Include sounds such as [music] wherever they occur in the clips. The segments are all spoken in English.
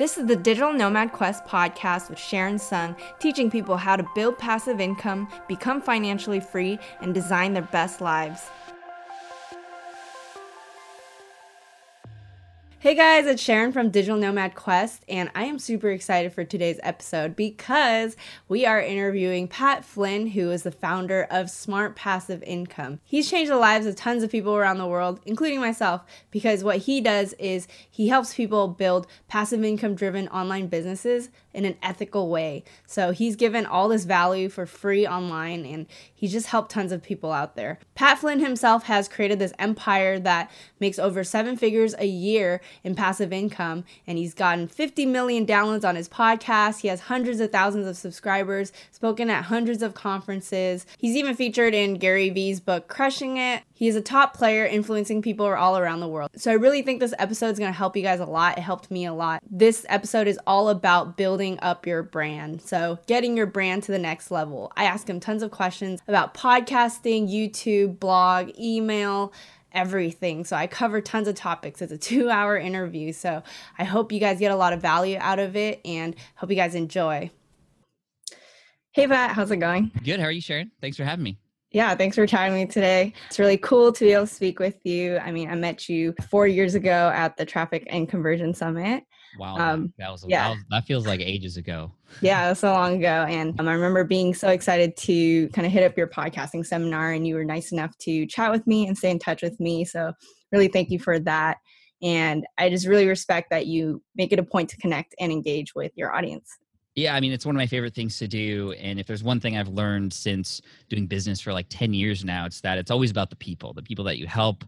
This is the Digital Nomad Quest podcast with Sharon Sung, teaching people how to build passive income, become financially free, and design their best lives. Hey guys, it's Sharon from Digital Nomad Quest, and I am super excited for today's episode because we are interviewing Pat Flynn, who is the founder of Smart Passive Income. He's changed the lives of tons of people around the world, including myself, because what he does is he helps people build passive income driven online businesses in an ethical way. So he's given all this value for free online and he's just helped tons of people out there. Pat Flynn himself has created this empire that makes over seven figures a year in passive income and he's gotten 50 million downloads on his podcast. He has hundreds of thousands of subscribers, spoken at hundreds of conferences. He's even featured in Gary Vee's book Crushing It. He is a top player influencing people all around the world. So I really think this episode is going to help you guys a lot. It helped me a lot. This episode is all about building building up your brand. So, getting your brand to the next level. I ask him tons of questions about podcasting, YouTube, blog, email, everything. So, I cover tons of topics. It's a two hour interview. So, I hope you guys get a lot of value out of it and hope you guys enjoy. Hey, Pat, how's it going? Good. How are you, Sharon? Thanks for having me. Yeah, thanks for chatting with me today. It's really cool to be able to speak with you. I mean, I met you four years ago at the Traffic and Conversion Summit. Wow, um, that was yeah. That, was, that, feels like ages ago. Yeah, so long ago, and um, I remember being so excited to kind of hit up your podcasting seminar, and you were nice enough to chat with me and stay in touch with me. So, really, thank you for that. And I just really respect that you make it a point to connect and engage with your audience. Yeah, I mean, it's one of my favorite things to do. And if there's one thing I've learned since doing business for like 10 years now, it's that it's always about the people, the people that you help.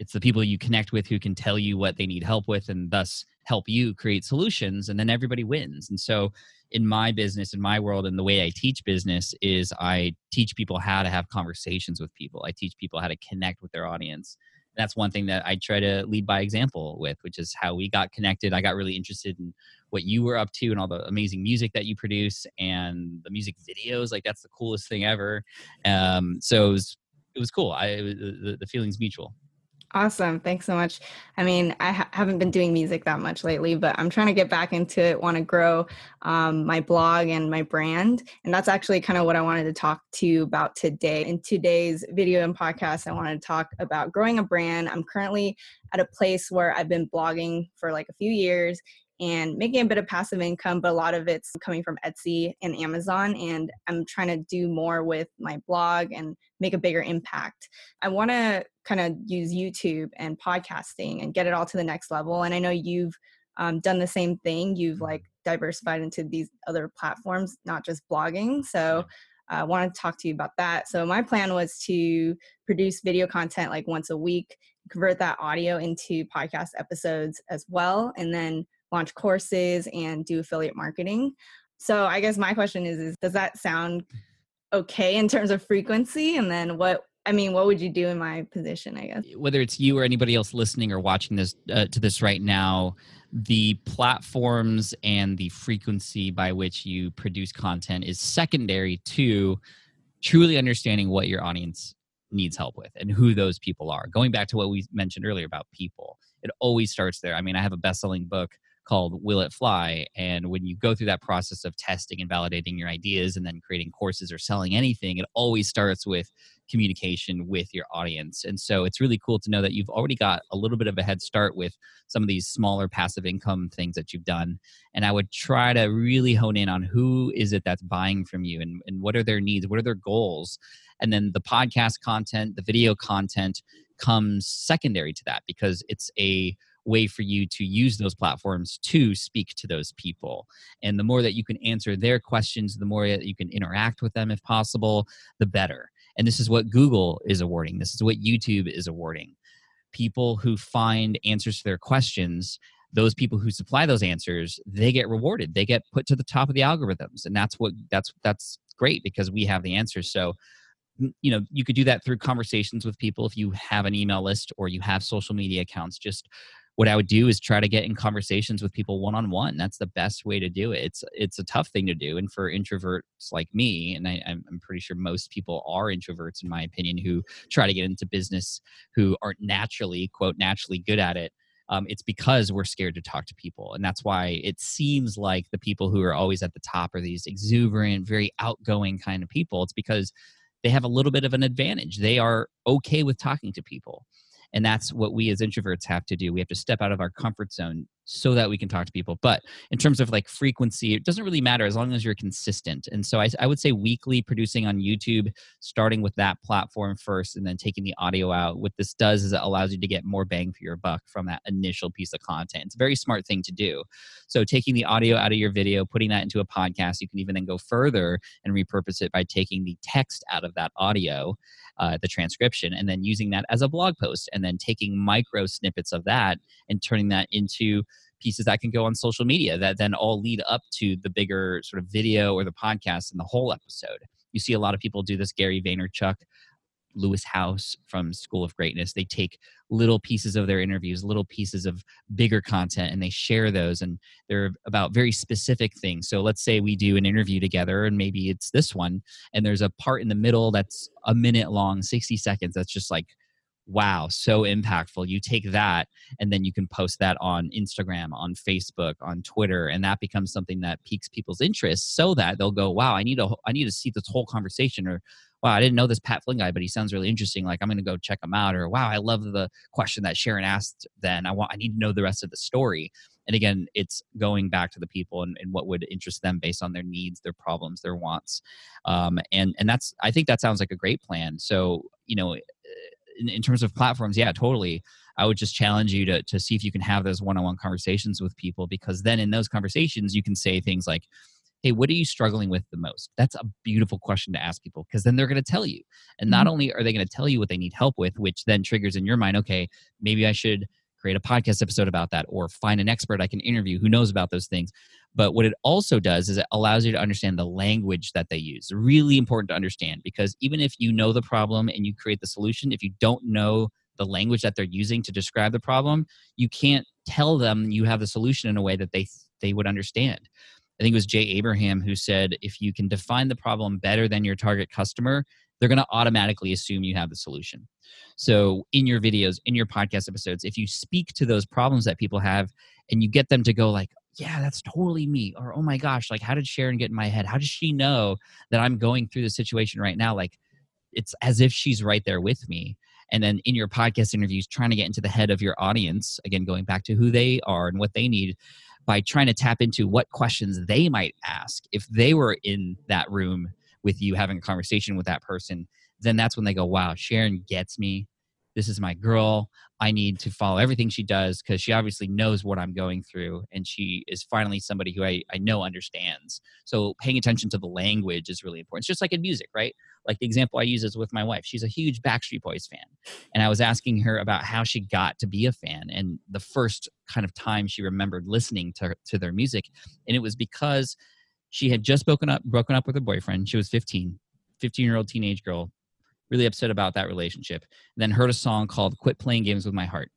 It's the people you connect with who can tell you what they need help with and thus help you create solutions. And then everybody wins. And so, in my business, in my world, and the way I teach business is I teach people how to have conversations with people. I teach people how to connect with their audience that's one thing that I try to lead by example with, which is how we got connected. I got really interested in what you were up to and all the amazing music that you produce and the music videos. Like that's the coolest thing ever. Um, so it was it was cool. I it was, the, the feeling's mutual. Awesome. Thanks so much. I mean, I ha- haven't been doing music that much lately, but I'm trying to get back into it, want to grow um, my blog and my brand. And that's actually kind of what I wanted to talk to you about today. In today's video and podcast, I wanted to talk about growing a brand. I'm currently at a place where I've been blogging for like a few years and making a bit of passive income, but a lot of it's coming from Etsy and Amazon. And I'm trying to do more with my blog and make a bigger impact. I want to kind of use YouTube and podcasting and get it all to the next level. And I know you've um, done the same thing. You've mm-hmm. like diversified into these other platforms, not just blogging. So I uh, wanted to talk to you about that. So my plan was to produce video content like once a week, convert that audio into podcast episodes as well, and then launch courses and do affiliate marketing. So I guess my question is, is does that sound okay in terms of frequency? And then what I mean, what would you do in my position? I guess whether it's you or anybody else listening or watching this uh, to this right now, the platforms and the frequency by which you produce content is secondary to truly understanding what your audience needs help with and who those people are. Going back to what we mentioned earlier about people, it always starts there. I mean, I have a best-selling book called Will It Fly? And when you go through that process of testing and validating your ideas and then creating courses or selling anything, it always starts with communication with your audience. And so it's really cool to know that you've already got a little bit of a head start with some of these smaller passive income things that you've done. And I would try to really hone in on who is it that's buying from you and, and what are their needs, what are their goals. And then the podcast content, the video content comes secondary to that because it's a way for you to use those platforms to speak to those people. And the more that you can answer their questions, the more that you can interact with them if possible, the better. And this is what Google is awarding. This is what YouTube is awarding. People who find answers to their questions, those people who supply those answers, they get rewarded. They get put to the top of the algorithms. And that's what that's that's great because we have the answers. So you know you could do that through conversations with people if you have an email list or you have social media accounts just what I would do is try to get in conversations with people one on one. That's the best way to do it. It's it's a tough thing to do, and for introverts like me, and I, I'm pretty sure most people are introverts, in my opinion, who try to get into business who aren't naturally quote naturally good at it. um, it's because we're scared to talk to people and that's why it seems like the people who are always at the top are these exuberant very outgoing kind of people it's because they have a little bit of an advantage they are okay with talking to people and that's what we as introverts have to do. We have to step out of our comfort zone so that we can talk to people. But in terms of like frequency it doesn't really matter as long as you're consistent. And so I, I, would say weekly producing on youtube starting with that platform first and then taking the audio out. What this does is it allows you to get more bang for your buck from that initial piece of content. It's a very smart thing to do. So taking the audio out of your video putting that into a podcast you can even then go further and repurpose it by taking the text out of that audio uh, the transcription and then using that as a blog post and then taking micro snippets of that and turning that into pieces that can go on social media that then all lead up to the bigger sort of video or the podcast and the whole episode. You see a lot of people do this. Gary Vaynerchuk, Lewis Howes from School of Greatness. They take little pieces of their interviews, little pieces of bigger content, and they share those. And they're about very specific things. So let's say we do an interview together, and maybe it's this one, and there's a part in the middle that's a minute long, 60 seconds. That's just like wow, so impactful. You take that and then you can post that on Instagram, on Facebook, on Twitter, and that becomes something that piques people's interest so that they'll go, wow, I need to I need to see this whole conversation or wow, I didn't know this Pat Flynn guy, but he sounds really interesting. Like I'm going to go check him out. Or wow, I love the question that Sharon asked. Then I want, I need to know the rest of the story. And again, it's going back to the people and, and what would interest them based on their needs, their problems, their wants. Um, and and that's, I think that sounds like a great plan. So you know, in, in terms of platforms, yeah, totally. I would just challenge you to to see if you can have those one-on-one conversations with people because then in those conversations you can say things like, "Hey, what are you struggling with the most?" That's a beautiful question to ask people because then they're going to tell you. And not mm-hmm. only are they going to tell you what they need help with, which then triggers in your mind, "Okay, maybe I should create a podcast episode about that or find an expert I can interview who knows about those things. But what it also does is it allows you to understand the language that they use. Really important to understand because even if you know the problem and you create the solution, if you don't know the language that they're using to describe the problem, you can't tell them you have the solution in a way that they they would understand. I think it was Jay Abraham who said if you can define the problem better than your target customer, they're going to automatically assume you have the solution. So, in your videos, in your podcast episodes, if you speak to those problems that people have and you get them to go, like, yeah, that's totally me, or oh my gosh, like, how did Sharon get in my head? How does she know that I'm going through the situation right now? Like, it's as if she's right there with me. And then in your podcast interviews, trying to get into the head of your audience, again, going back to who they are and what they need by trying to tap into what questions they might ask if they were in that room with you having a conversation with that person, then that's when they go, wow, Sharon gets me. This is my girl. I need to follow everything she does because she obviously knows what I'm going through. And she is finally somebody who I, I know understands. So paying attention to the language is really important. It's just like in music, right? Like the example I use is with my wife. She's a huge Backstreet Boys fan. And I was asking her about how she got to be a fan and the first kind of time she remembered listening to, to their music. And it was because she had just broken up broken up with her boyfriend. She was 15, 15 year old teenage girl, really upset about that relationship. Then heard a song called "Quit Playing Games with My Heart."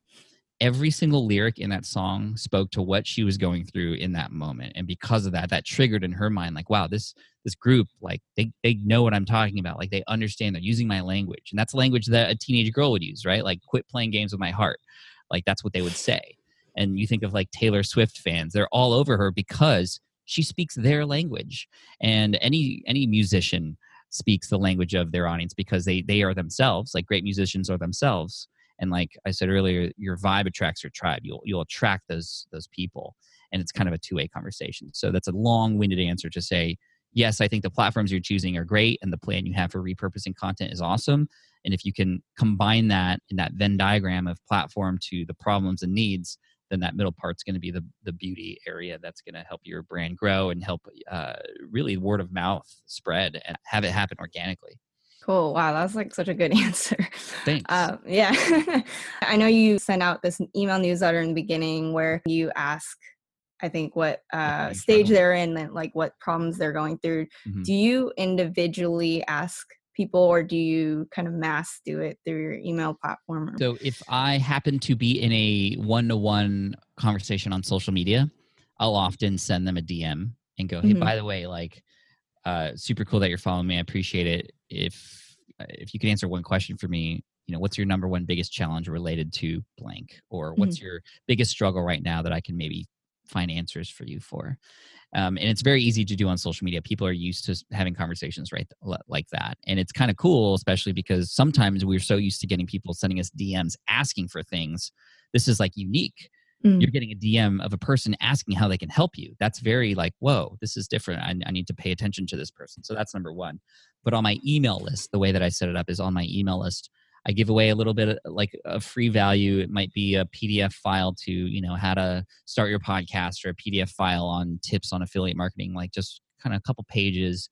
Every single lyric in that song spoke to what she was going through in that moment, and because of that, that triggered in her mind, like, "Wow, this this group, like, they they know what I'm talking about. Like, they understand. They're using my language, and that's language that a teenage girl would use, right? Like, quit playing games with my heart. Like, that's what they would say." And you think of like Taylor Swift fans; they're all over her because she speaks their language and any any musician speaks the language of their audience because they they are themselves like great musicians are themselves and like i said earlier your vibe attracts your tribe. You'll you'll attract those those people and it's kind of a two-way conversation. So that's a long-winded answer to say yes i think the platforms you're choosing are great and the plan you have for repurposing content is awesome. And if you can combine that in that venn diagram of platform to the problems and needs then that middle part's going to be the the beauty area that's going to help your brand grow and help uh, really word of mouth spread and have it happen organically. Cool. Wow, that's like such a good [laughs] answer. Thanks. Uh, yeah, [laughs] I know you sent out this email newsletter in the beginning where you ask I think what uh, stage they're in and like what problems they're going through. Mm-hmm. Do you individually ask people or do you kind of mass do it through your email platform so if i happen to be in a one-to-one conversation on social media i'll often send them a dm and go hey mm-hmm. by the way like uh, super cool that you're following me. I appreciate it. If if you could answer one question for me you know what's your number one biggest challenge related to blank? Or what's mm-hmm. your biggest struggle right now that i can maybe find answers for you for? Um, and it's very easy to do on social media. People are used to having conversations right like that. And it's kind of cool especially because sometimes we're so used to getting people sending us dms asking for things. This is like unique mm. you're getting a dm of a person asking how they can help you that's very like whoa this is different I, I need to pay attention to this person so that's number one but on my email list the way that i set it up is on my email list I give away a little bit of, like a free value. It might be a PDF file to, you know, how to start your podcast or a PDF file on tips on affiliate marketing, like just kind of a couple pages.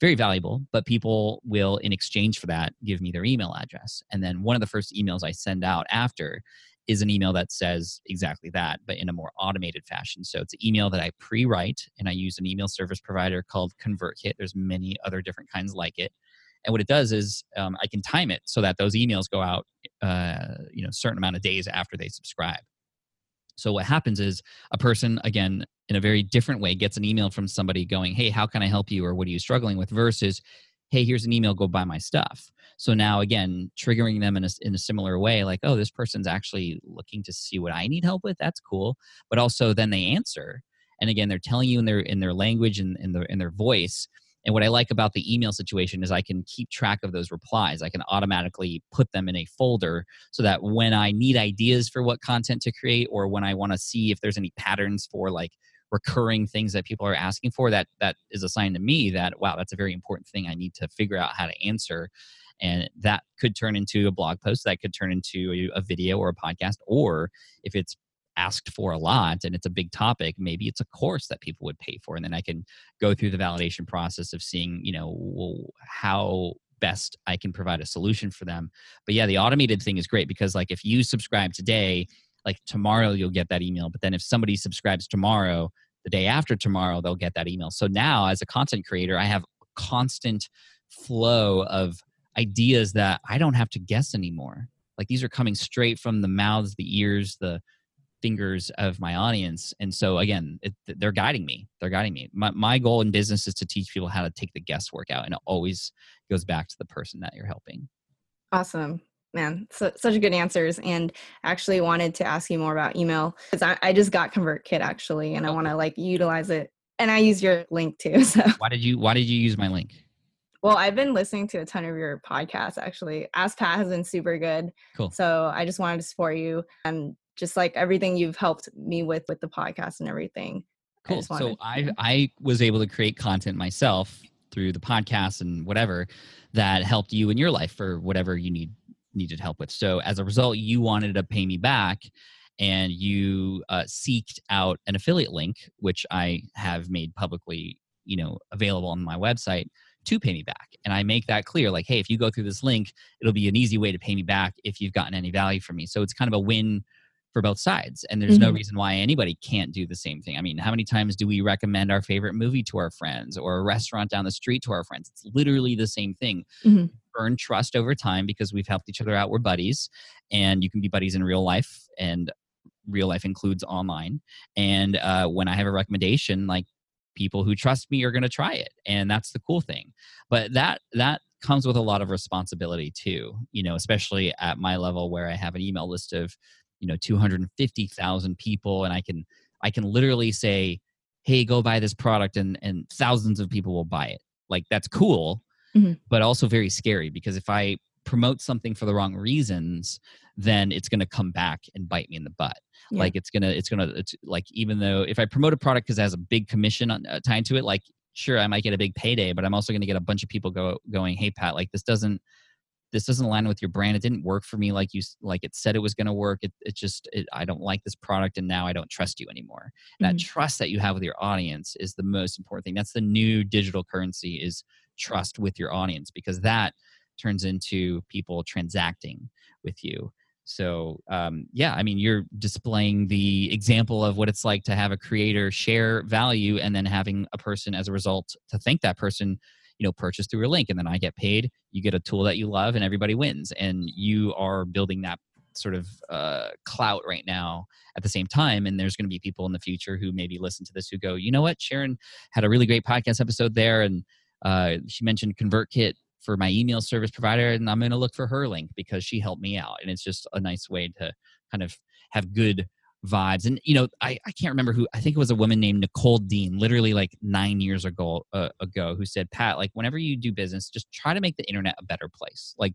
Very valuable, but people will, in exchange for that, give me their email address. And then one of the first emails I send out after is an email that says exactly that, but in a more automated fashion. So it's an email that I pre write and I use an email service provider called ConvertKit. There's many other different kinds like it and what it does is um, I can time it so that those emails go out, uh, you know, certain amount of days after they subscribe. So what happens is a person, again, in a very different way, gets an email from somebody going, "Hey, how can I help you?" or "What are you struggling with?" versus, "Hey, here's an email. Go buy my stuff." So now, again, triggering them in a, in a similar way, like, "Oh, this person's actually looking to see what I need help with. That's cool." But also, then they answer, and again, they're telling you in their in their language and in their in their voice and what I like about the email situation is I can keep track of those replies. I can automatically put them in a folder so that when I need ideas for what content to create or when I want to see if there's any patterns for like recurring things that people are asking for, that that is a sign to me that wow, that's a very important thing I need to figure out how to answer. And that could turn into a blog post, that could turn into a, a video or a podcast, or if it's asked for a lot and it's a big topic maybe it's a course that people would pay for and then i can go through the validation process of seeing you know how best i can provide a solution for them but yeah the automated thing is great because like if you subscribe today like tomorrow you'll get that email but then if somebody subscribes tomorrow the day after tomorrow they'll get that email. So now as a content creator i have constant flow of ideas that i don't have to guess anymore. Like these are coming straight from the mouths the ears the fingers of my audience. And so again it, they're guiding me. They're guiding me. My, my goal in business is to teach people how to take the guesswork out and it always goes back to the person that you're helping. Awesome man so, such good answers and actually wanted to ask you more about email because I, I, just got convertkit actually and i want to like utilize it and i use your link too [laughs] so why did you why did you use my link well, I've been listening to a ton of your podcasts actually. Ask Pat has been super good. Cool. So I just wanted to support you and just like everything you've helped me with with the podcast and everything. Cool. I so [laughs] I I was able to create content myself through the podcast and whatever that helped you in your life for whatever you need needed help with. So as a result, you wanted to pay me back and you uh, seeked out an affiliate link, which I have made publicly, you know, available on my website to pay me back. And I make that clear like, hey, if you go through this link, it'll be an easy way to pay me back if you've gotten any value from me. So it's kind of a win for both sides and there's mm-hmm. no reason why anybody can't do the same thing i mean how many times do we recommend our favorite movie to our friends or a restaurant down the street to our friends it's literally the same thing mm-hmm. Earn trust over time because we've helped each other out we're buddies and you can be buddies in real life and real life includes online and uh, when i have a recommendation like people who trust me are going to try it and that's the cool thing. But that that comes with a lot of responsibility too you know especially at my level where i have an email list of you know 250,000 people and I can I can literally say hey go buy this product and and thousands of people will buy it. Like that's cool mm-hmm. but also very scary because if I promote something for the wrong reasons then it's going to come back and bite me in the butt yeah. like it's going to it's going to it's like even though if I promote a product cuz it has a big commission on, uh, tied to it like sure I might get a big payday but I'm also going to get a bunch of people go going hey Pat like this doesn't this doesn't align with your brand it didn't work for me like you like it said it was going to work it, it just it, i don't like this product and now i don't trust you anymore mm-hmm. that trust that you have with your audience is the most important thing that's the new digital currency is trust with your audience because that turns into people transacting with you. So um, yeah i mean you're displaying the example of what it's like to have a creator share value and then having a person as a result to thank that person you know purchase through a link and then i get paid you get a tool that you love and everybody wins. And you are building that sort of uh, clout right now at the same time. And there's going to be people in the future who maybe listen to this who go you know what? Sharon had a really great podcast episode there and uh, she mentioned convertkit for my email service provider and I'm going to look for her link because she helped me out. And it's just a nice way to kind of have good vibes. And, you know, I, I can't remember who, I think it was a woman named Nicole Dean, literally like nine years ago, uh, ago, who said, Pat, like whenever you do business, just try to make the internet a better place. Like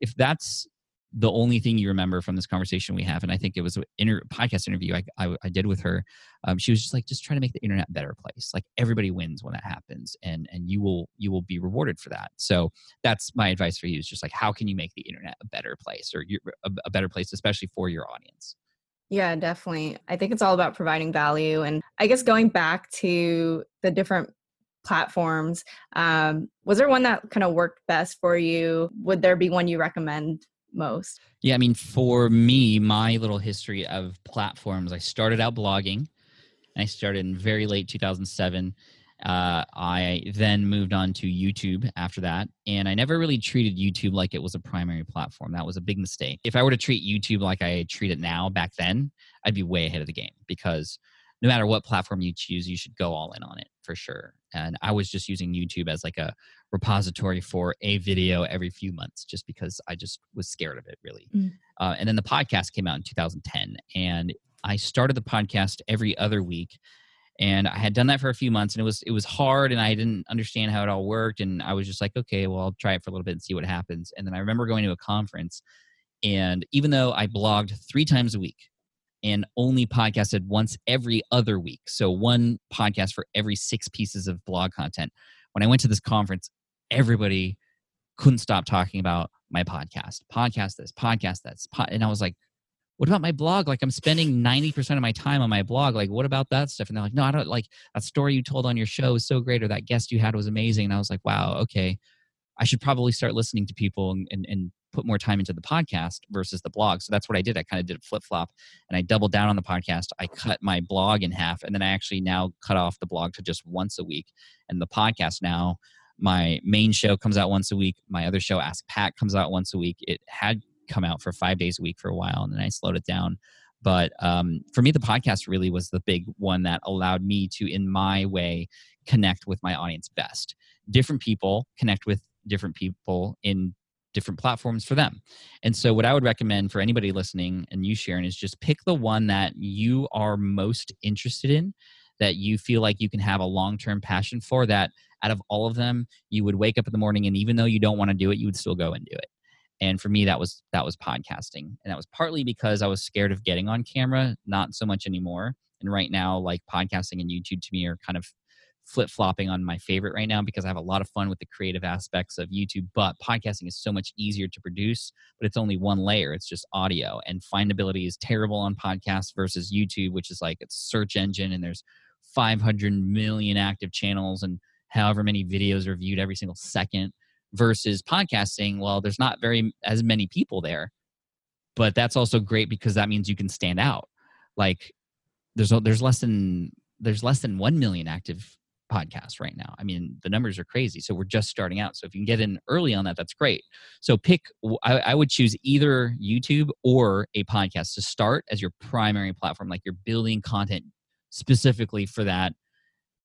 if that's the only thing you remember from this conversation we have, and I think it was an inter- podcast interview I, I, I, did with her. Um, she was just like, just try to make the internet a better place. Like everybody wins when that happens, and and you will you will be rewarded for that. So that's my advice for you is just like, how can you make the internet a better place or a, a better place, especially for your audience. Yeah, definitely. I think it's all about providing value, and I guess going back to the different platforms um, was there one that kind of worked best for you would there be one you recommend most? Yeah, I mean, for me, my little history of platforms, I started out blogging. I started in very late 2007. Uh, I then moved on to YouTube after that, and I never really treated YouTube like it was a primary platform. That was a big mistake. If I were to treat YouTube like I treat it now back then, I'd be way ahead of the game because no matter what platform you choose, you should go all in on it for sure. And I was just using YouTube as like a repository for a video every few months just because I just was scared of it really. Mm. Uh, and then the podcast came out in 2010 and I started the podcast every other week and I had done that for a few months and it was it was hard and I didn't understand how it all worked and I was just like okay well I'll try it for a little bit and see what happens and then I remember going to a conference and even though I blogged 3 times a week and only podcasted once every other week. So one podcast for every six pieces of blog content. When I went to this conference, everybody couldn't stop talking about my podcast, podcast this, podcast that. And I was like, what about my blog? Like I'm spending 90% of my time on my blog. Like, what about that stuff? And they're like, no, I don't like that story you told on your show is so great, or that guest you had was amazing. And I was like, wow, okay. I should probably start listening to people and, and, and put more time into the podcast versus the blog. So that's what I did. I kind of did a flip flop and I doubled down on the podcast. I cut my blog in half and then I actually now cut off the blog to just once a week. And the podcast now, my main show comes out once a week. My other show, Ask Pat, comes out once a week. It had come out for five days a week for a while and then I slowed it down. But um, for me, the podcast really was the big one that allowed me to, in my way, connect with my audience best. Different people connect with different people in different platforms for them. And so, what I would recommend for anybody listening and you, Sharon, is just pick the one that you are most interested in, that you feel like you can have a long term passion for. That out of all of them, you would wake up in the morning and even though you don't want to do it, you would still go and do it. And for me, that was that was podcasting, and that was partly because I was scared of getting on camera, not so much anymore. And right now, like podcasting and YouTube to me are kind of flip flopping on my favorite right now because I have a lot of fun with the creative aspects of YouTube. But podcasting is so much easier to produce, but it's only one layer. It's just audio, and findability is terrible on podcasts versus YouTube, which is like it's a search engine and there's 500 million active channels and however many videos are viewed every single second versus podcasting well there's not very as many people there but that's also great because that means you can stand out like there's there's less than there's less than 1 million active podcast right now. I mean, the numbers are crazy. So we're just starting out. So if you can get in early on that, that's great. So pick, I, I, would choose either YouTube or a podcast to start as your primary platform, like you're building content specifically for that.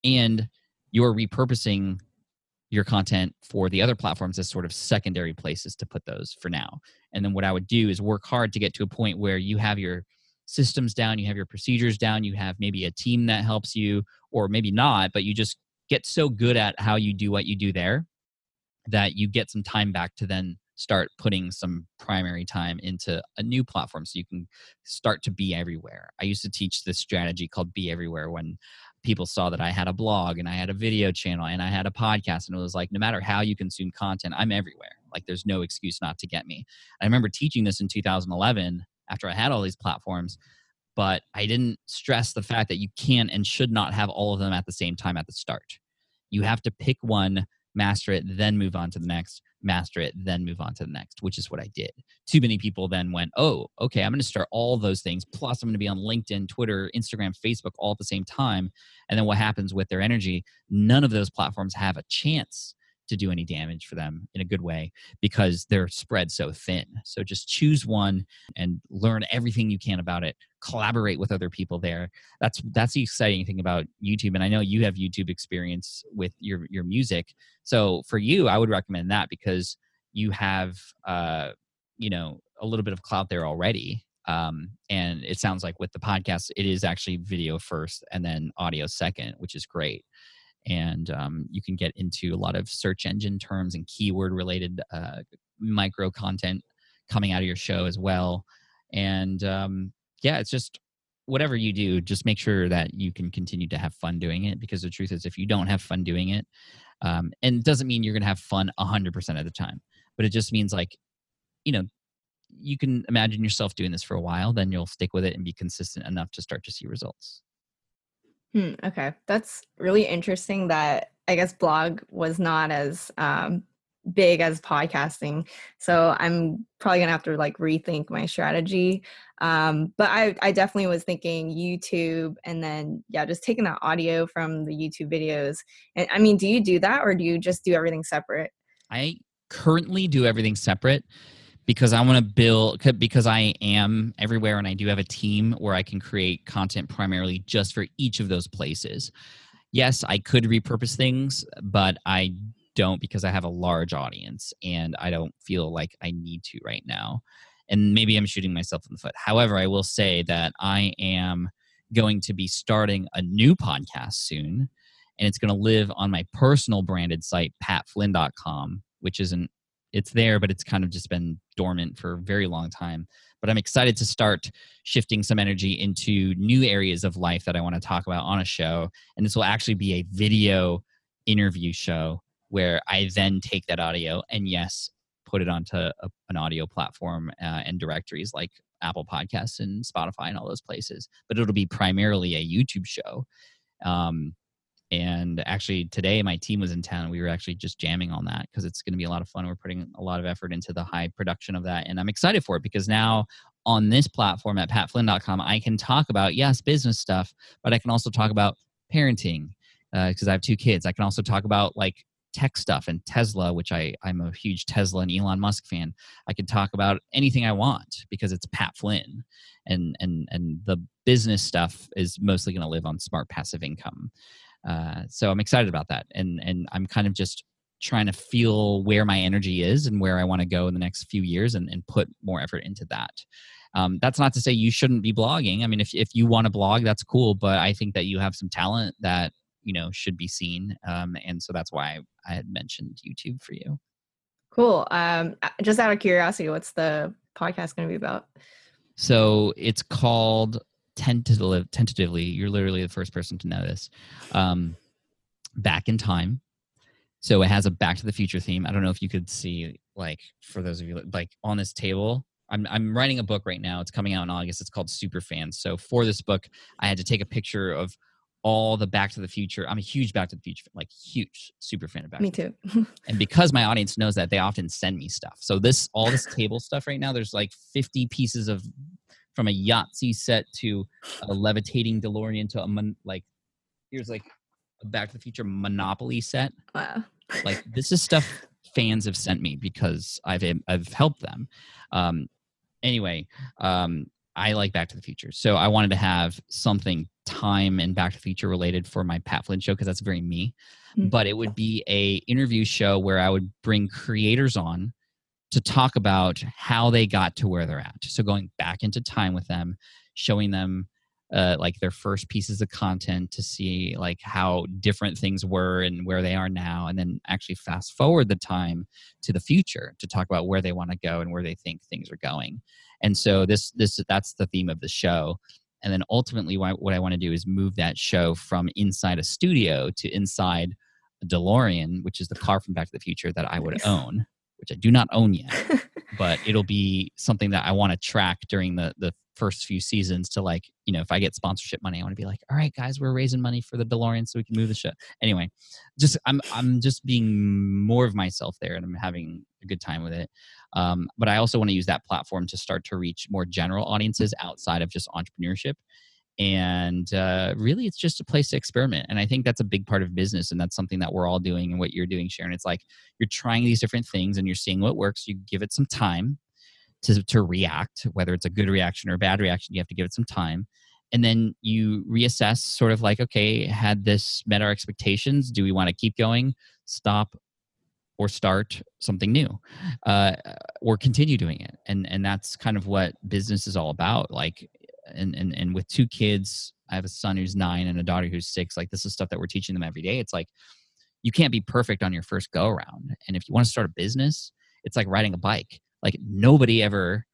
And you're repurposing your content for the other platforms as sort of secondary places to put those for now. And then what I would do is work hard to get to a point where you have your systems down, you have your procedures down, you have maybe a team that helps you, or maybe not, but you just get so good at how you do what you do there that you get some time back to then start putting some primary time into a new platform so you can start to be everywhere. I used to teach this strategy called be everywhere when people saw that I had a blog and I had a video channel and I had a podcast and it was like no matter how you consume content, I'm everywhere. Like there's no excuse not to get me. I remember teaching this in 2011 after I had all these platforms. But I didn't stress the fact that you can and should not have all of them at the same time at the start. You have to pick one, master it, then move on to the next, master it, then move on to the next, which is what I did. Too many people then went, oh, okay, I'm going to start all those things. Plus, I'm going to be on LinkedIn, Twitter, Instagram, Facebook all at the same time. And then what happens with their energy? None of those platforms have a chance to do any damage for them in a good way because they're spread so thin. So just choose one and learn everything you can about it. Collaborate with other people there. That's that's the exciting thing about YouTube. And I know you have YouTube experience with your your music. So for you, I would recommend that because you have uh, you know a little bit of clout there already um, and it sounds like with the podcast it is actually video first and then audio second which is great and um, you can get into a lot of search engine terms and keyword related uh, micro content coming out of your show as well. And um, yeah it's just whatever you do just make sure that you can continue to have fun doing it because the truth is if you don't have fun doing it um, and it doesn't mean you're going to have fun 100% of the time but it just means like you know you can imagine yourself doing this for a while then you'll stick with it and be consistent enough to start to see results Hmm, okay. That's really interesting that I guess blog was not as um, big as podcasting. So I'm probably gonna have to like rethink my strategy. Um, but I, I definitely was thinking YouTube and then yeah, just taking that audio from the YouTube videos. And I mean, do you do that or do you just do everything separate? I currently do everything separate because I want to build because I am everywhere and I do have a team where I can create content primarily just for each of those places. Yes, I could repurpose things, but I don't because I have a large audience and I don't feel like I need to right now. And maybe I'm shooting myself in the foot. However, I will say that I am going to be starting a new podcast soon and it's going to live on my personal branded site patflynn.com which isn't it's there, but it's kind of just been dormant for a very long time. But I'm excited to start shifting some energy into new areas of life that I want to talk about on a show. And this will actually be a video interview show where I then take that audio and, yes, put it onto a, an audio platform uh, and directories like Apple Podcasts and Spotify and all those places. But it'll be primarily a YouTube show. Um, and actually today my team was in town we were actually just jamming on that because it's going to be a lot of fun we're putting a lot of effort into the high production of that and i'm excited for it because now on this platform at patflynn.com i can talk about yes business stuff but i can also talk about parenting because uh, i have two kids. I can also talk about like tech stuff and tesla which i i'm a huge tesla and elon musk fan. I can talk about anything i want because it's pat flynn and and and the business stuff is mostly going to live on smart passive income uh, so I'm excited about that, and and I'm kind of just trying to feel where my energy is and where I want to go in the next few years, and, and put more effort into that. Um, that's not to say you shouldn't be blogging. I mean, if if you want to blog, that's cool, but I think that you have some talent that you know should be seen, um, and so that's why I had mentioned YouTube for you. Cool. Um, just out of curiosity, what's the podcast going to be about? So it's called tentatively, tentatively, you're literally the first person to know this. Um, back in time. So it has a Back to the Future theme. I don't know if you could see, like, for those of you like on this table. I'm I'm writing a book right now. It's coming out in August. It's called Super Fans. So for this book, I had to take a picture of all the Back to the Future. I'm a huge Back to the Future, like huge super fan of Back. Me too. [laughs] and because my audience knows that, they often send me stuff. So this all this table stuff right now, there's like 50 pieces of from a Yahtzee set to a levitating DeLorean to a mon- like here's like a Back to the Future Monopoly set. Wow. like this is stuff fans have sent me because I've I've helped them. Um, anyway, um, I like Back to the Future, so I wanted to have something time and Back to the Future related for my Pat Flynn show because that's very me. Mm-hmm. But it would be a interview show where I would bring creators on to talk about how they got to where they're at. So going back into time with them, showing them uh, like their first pieces of content to see like how different things were and where they are now, and then actually fast forward the time to the future to talk about where they want to go and where they think things are going. And so this this that's the theme of the show. And then ultimately, what I want to do is move that show from inside a studio to inside a DeLorean, which is the car from Back to the Future that I would own which I do not own yet, [laughs] but it'll be something that I want to track during the the first few seasons to like, you know, if I get sponsorship money, I want to be like, all right, guys, we're raising money for the DeLorean so we can move the show. Anyway, just I'm I'm just being more of myself there and I'm having a good time with it. Um, but I also want to use that platform to start to reach more general audiences outside of just entrepreneurship. And uh, really it's just a place to experiment and i think that's a big part of business and that's something that we're all doing and what you're doing sharon. It's like you're trying these different things and you're seeing what works you give it some time to, to react whether it's a good reaction or a bad reaction you have to give it some time and then you reassess sort of like okay had this met our expectations? Do we want to keep going stop or start something new? Uh, or continue doing it and and that's kind of what business is all about like and, and and with two kids i have a son who's nine and a daughter who's six like this is stuff that we're teaching them every day. It's like you can't be perfect on your first go around. And if you want to start a business it's like riding a bike. Like nobody ever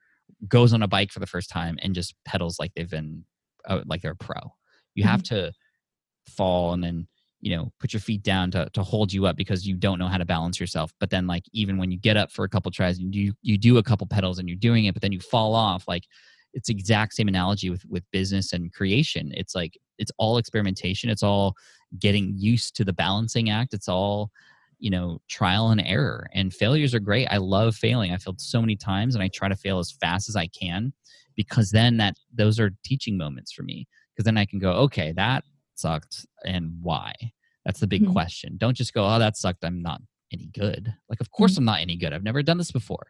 goes on a bike for the first time and just pedals like they've been uh, like they're a pro. You have mm-hmm. to fall and then you know put your feet down to, to hold you up because you don't know how to balance yourself. But then like even when you get up for a couple tries and you you do a couple pedals and you're doing it but then you fall off like it's exact same analogy with with business and creation. It's like it's all experimentation. It's all getting used to the balancing act. It's all you know trial and error. And failures are great. I love failing. I failed so many times and i try to fail as fast as i can because then that those are teaching moments for me. Because then i can go okay that sucked and why? That's the big mm-hmm. question. Don't just go oh that sucked. I'm not any good. Like of course mm-hmm. i'm not any good. I've never done this before.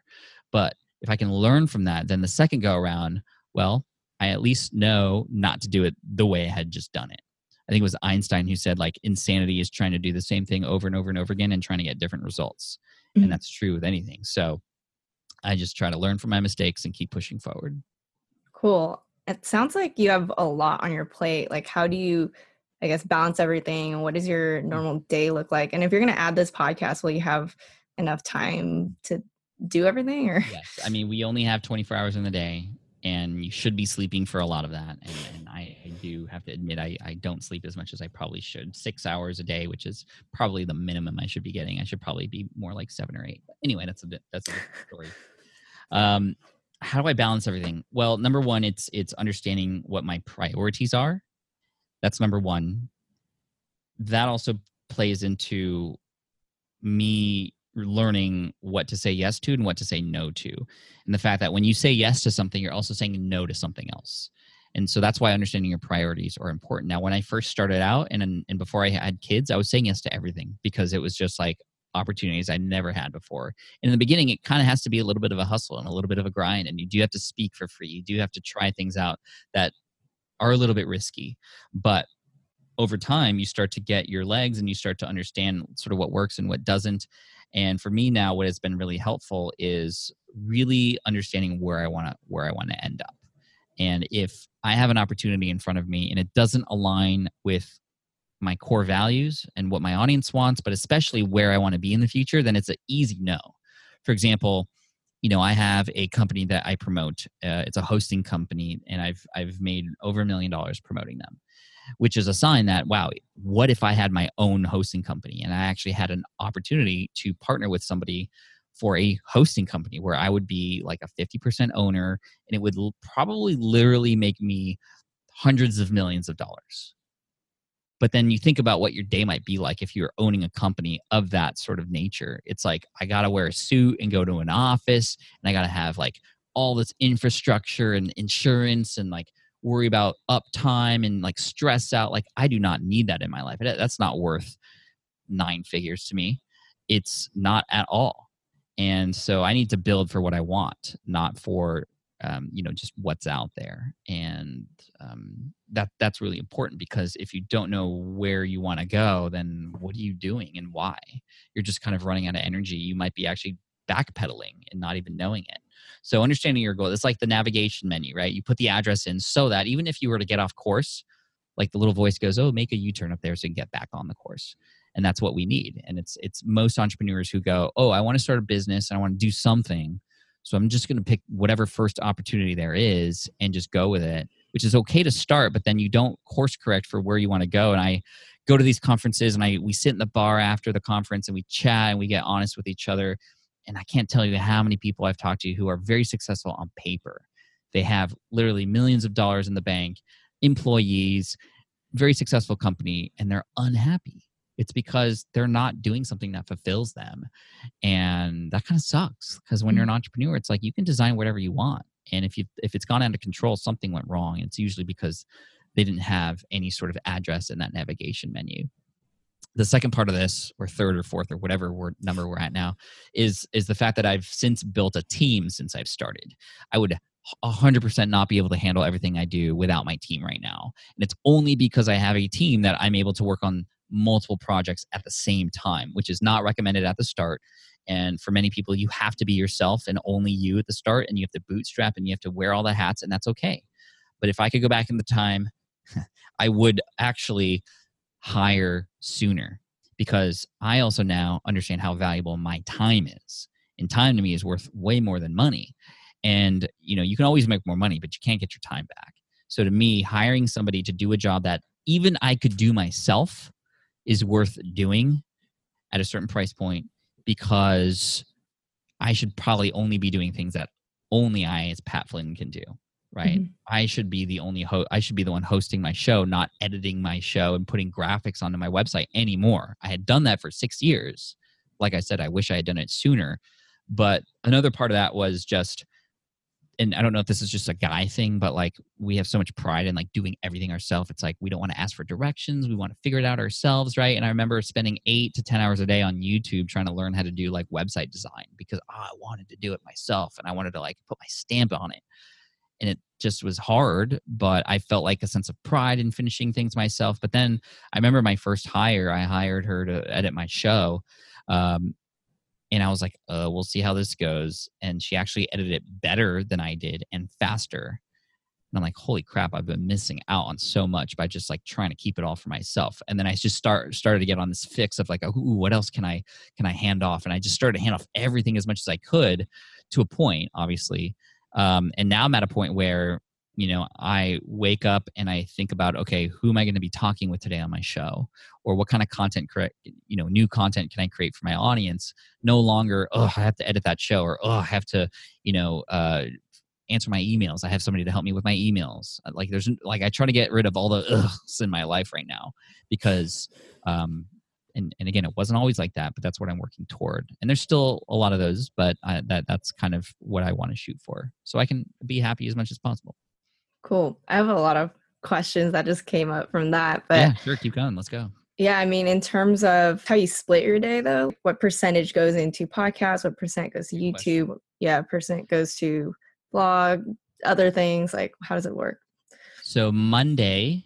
But if I can learn from that, then the second go around, well, I at least know not to do it the way I had just done it. I think it was Einstein who said like insanity is trying to do the same thing over and over and over again and trying to get different results. Mm-hmm. And that's true with anything. So I just try to learn from my mistakes and keep pushing forward. Cool. It sounds like you have a lot on your plate. Like how do you I guess balance everything and what does your normal day look like? And if you're going to add this podcast, will you have enough time to do everything or? Yes i mean we only have 24 hours in the day and you should be sleeping for a lot of that and, and I, I, do have to admit I, I don't sleep as much as i probably should. Six hours a day which is probably the minimum i should be getting. I should probably be more like seven or eight but anyway that's a bit that's a story. Um how do i balance everything? Well number one it's it's understanding what my priorities are. That's number one. That also plays into me learning what to say yes to and what to say no to. And the fact that when you say yes to something, you're also saying no to something else. And so that's why understanding your priorities are important. Now, when I first started out and, and before I had kids, I was saying yes to everything because it was just like opportunities I never had before. And in the beginning, it kind of has to be a little bit of a hustle and a little bit of a grind. And you do have to speak for free. You do have to try things out that are a little bit risky. But over time, you start to get your legs and you start to understand sort of what works and what doesn't. And for me now, what has been really helpful is really understanding where I want to where I want to end up. And if I have an opportunity in front of me and it doesn't align with my core values and what my audience wants, but especially where I want to be in the future, then it's an easy no. For example, you know, I have a company that I promote. Uh, it's a hosting company, and I've I've made over a million dollars promoting them which is a sign that wow what if i had my own hosting company? And i actually had an opportunity to partner with somebody for a hosting company where i would be like a 50% owner and it would l- probably literally make me hundreds of millions of dollars. But then you think about what your day might be like if you're owning a company of that sort of nature. It's like i gotta wear a suit and go to an office and i gotta have like all this infrastructure and insurance and like worry about uptime and like stress out. Like I do not need that in my life. That's not worth nine figures to me. It's not at all. And so I need to build for what I want, not for um, you know just what's out there. And um, that that's really important because if you don't know where you want to go, then what are you doing and why? You're just kind of running out of energy. You might be actually backpedaling and not even knowing it. So understanding your goal, it's like the navigation menu, right? You put the address in so that even if you were to get off course, like the little voice goes, "Oh, make a U-turn up there so you can get back on the course." And that's what we need. And it's it's most entrepreneurs who go, "Oh, I want to start a business and I want to do something." So I'm just going to pick whatever first opportunity there is and just go with it, which is okay to start, but then you don't course correct for where you want to go. And I go to these conferences and I we sit in the bar after the conference and we chat and we get honest with each other and I can't tell you how many people I've talked to who are very successful on paper. They have literally millions of dollars in the bank, employees, very successful company, and they're unhappy. It's because they're not doing something that fulfills them. And that kind of sucks because when you're an mm. entrepreneur, it's like you can design whatever you want. And if you if it's gone out of control, something went wrong. It's usually because they didn't have any sort of address in that navigation menu the second part of this or third or fourth or whatever we're, number we're at now is is the fact that i've since built a team since i've started. I would 100% not be able to handle everything i do without my team right now. And it's only because i have a team that i'm able to work on multiple projects at the same time which is not recommended at the start. And for many people you have to be yourself and only you at the start and you have to bootstrap and you have to wear all the hats and that's okay. But if i could go back in the time [laughs] i would actually hire sooner because I also now understand how valuable my time is. And time to me is worth way more than money. And you know, you can always make more money, but you can't get your time back. So to me, hiring somebody to do a job that even I could do myself is worth doing at a certain price point because I should probably only be doing things that only I as Pat Flynn can do right? Mm-hmm. i should be the only host i should be the one hosting my show not editing my show and putting graphics onto my website anymore. I had done that for six years. Like i said i wish i had done it sooner. But another part of that was just and i don't know if this is just a guy thing but like we have so much pride in like doing everything ourselves. It's like we don't want to ask for directions. We want to figure it out ourselves right? And i remember spending eight to ten hours a day on youtube trying to learn how to do like website design because oh, i wanted to do it myself and i wanted to like put my stamp on it and it just was hard but i felt like a sense of pride in finishing things myself but then i remember my first hire i hired her to edit my show um, and i was like uh, we'll see how this goes and she actually edited it better than i did and faster and i'm like holy crap i've been missing out on so much by just like trying to keep it all for myself and then i just start started to get on this fix of like ooh what else can i can i hand off? and i just started to hand off everything as much as i could to a point obviously um, and now I'm at a point where, you know, I wake up and I think about, okay, who am I going to be talking with today on my show? Or what kind of content, correct, you know, new content can I create for my audience? No longer, oh, I have to edit that show or, oh, I have to, you know, uh, answer my emails. I have somebody to help me with my emails. Like there's like I try to get rid of all the uhs in my life right now because um and, and again, it wasn't always like that, but that's what I'm working toward. And there's still a lot of those, but I, that that's kind of what I want to shoot for, so I can be happy as much as possible. Cool. I have a lot of questions that just came up from that, but yeah, sure, keep going. Let's go. Yeah, I mean, in terms of how you split your day, though, what percentage goes into podcasts? What percent goes to YouTube? Yeah, percent goes to blog, other things. Like, how does it work? So Monday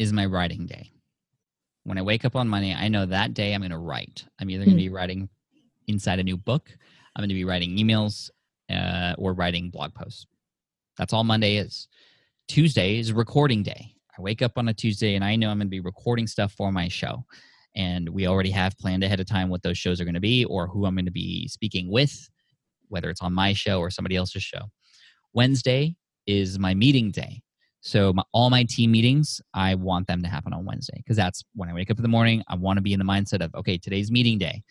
is my writing day when I wake up on Monday, I know that day I'm going to write. I'm either going to hmm. be writing inside a new book, I'm going to be writing emails, uh, or writing blog posts. That's all Monday is. Tuesday is recording day. I wake up on a Tuesday and I know I'm going to be recording stuff for my show. And we already have planned ahead of time what those shows are going to be or who I'm going to be speaking with, whether it's on my show or somebody else's show. Wednesday is my meeting day. So my, all my team meetings, I want them to happen on Wednesday because that's when I wake up in the morning. I want to be in the mindset of okay, today's meeting day,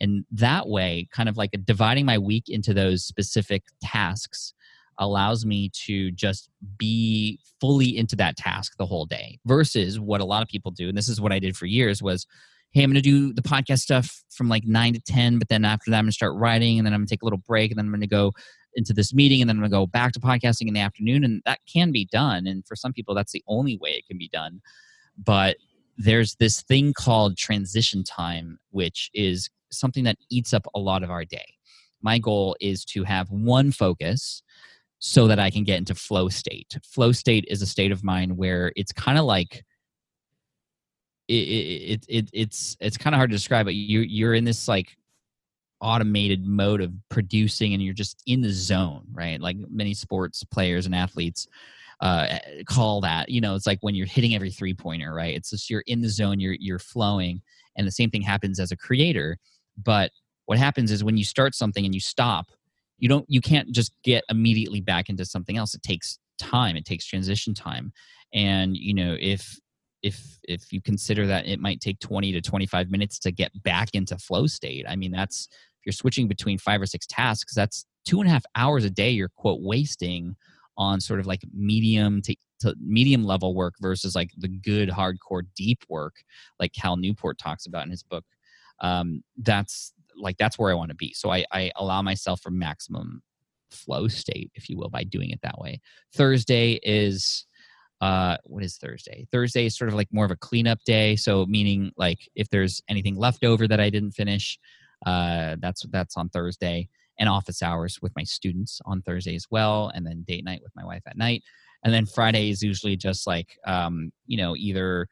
and that way, kind of like dividing my week into those specific tasks allows me to just be fully into that task the whole day versus what a lot of people do and this is what i did for years was hey i'm going to do the podcast stuff from like 9 to 10 but then after that i'm going to start writing and then i'm going to take a little break and then i'm going to go into this meeting and then I'm going to go back to podcasting in the afternoon. And that can be done. And for some people, that's the only way it can be done. But there's this thing called transition time, which is something that eats up a lot of our day. My goal is to have one focus so that I can get into flow state. Flow state is a state of mind where it's kind of like it, it, it, it's it's kind of hard to describe, but you you're in this like automated mode of producing and you're just in the zone right? Like many sports players and athletes uh, call that you know it's like when you're hitting every three pointer right? It's just you're in the zone you're you're flowing and the same thing happens as a creator. But what happens is when you start something and you stop you don't you can't just get immediately back into something else. It takes time it takes transition time. And you know if if if you consider that it might take 20 to 25 minutes to get back into flow state i mean that's if you're switching between five or six tasks, that's two and a half hours a day you're quote wasting on sort of like medium to, to medium level work versus like the good hardcore deep work like Cal Newport talks about in his book. Um, that's like that's where I want to be. So I, I allow myself for maximum flow state, if you will, by doing it that way. Thursday is uh, what is Thursday? Thursday is sort of like more of a cleanup day. So meaning like if there's anything left over that I didn't finish, uh, that's that's on Thursday. And office hours with my students on Thursday as well, and then date night with my wife at night. And then Friday is usually just like um, you know either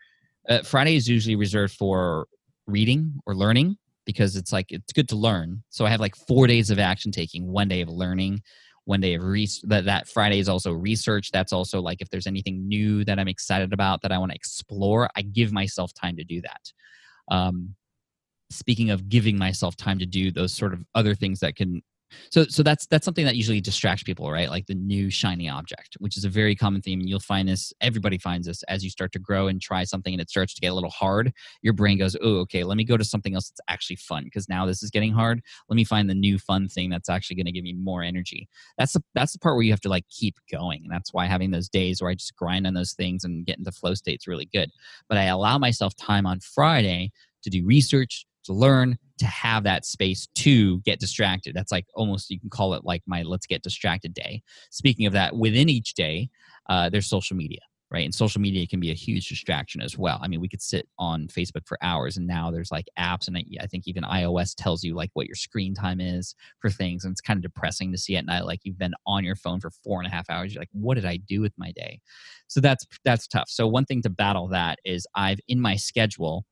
uh, Friday is usually reserved for reading or learning because it's like it's good to learn. So I have like four days of action taking, one day of learning, one they have research. That that Friday is also research. That's also like if there's anything new that I'm excited about that I want to explore, I give myself time to do that. Um, speaking of giving myself time to do those sort of other things that can so so that's that's something that usually distracts people right? Like the new shiny object which is a very common theme you'll find this everybody finds this as you start to grow and try something and it starts to get a little hard your brain goes oh okay let me go to something else that's actually fun because now this is getting hard. Let me find the new fun thing that's actually going to give me more energy. That's the that's the part where you have to like keep going and that's why having those days where i just grind on those things and get into flow state's really good. But i allow myself time on friday to do research to learn to have that space to get distracted. That's like almost you can call it like my let's get distracted day. Speaking of that within each day uh, there's social media right? And social media can be a huge distraction as well. I mean we could sit on facebook for hours and now there's like apps and i think even ios tells you like what your screen time is for things and it's kind of depressing to see at night like you've been on your phone for four and a half hours you're like what did i do with my day? So that's that's tough. So one thing to battle that is i've in my schedule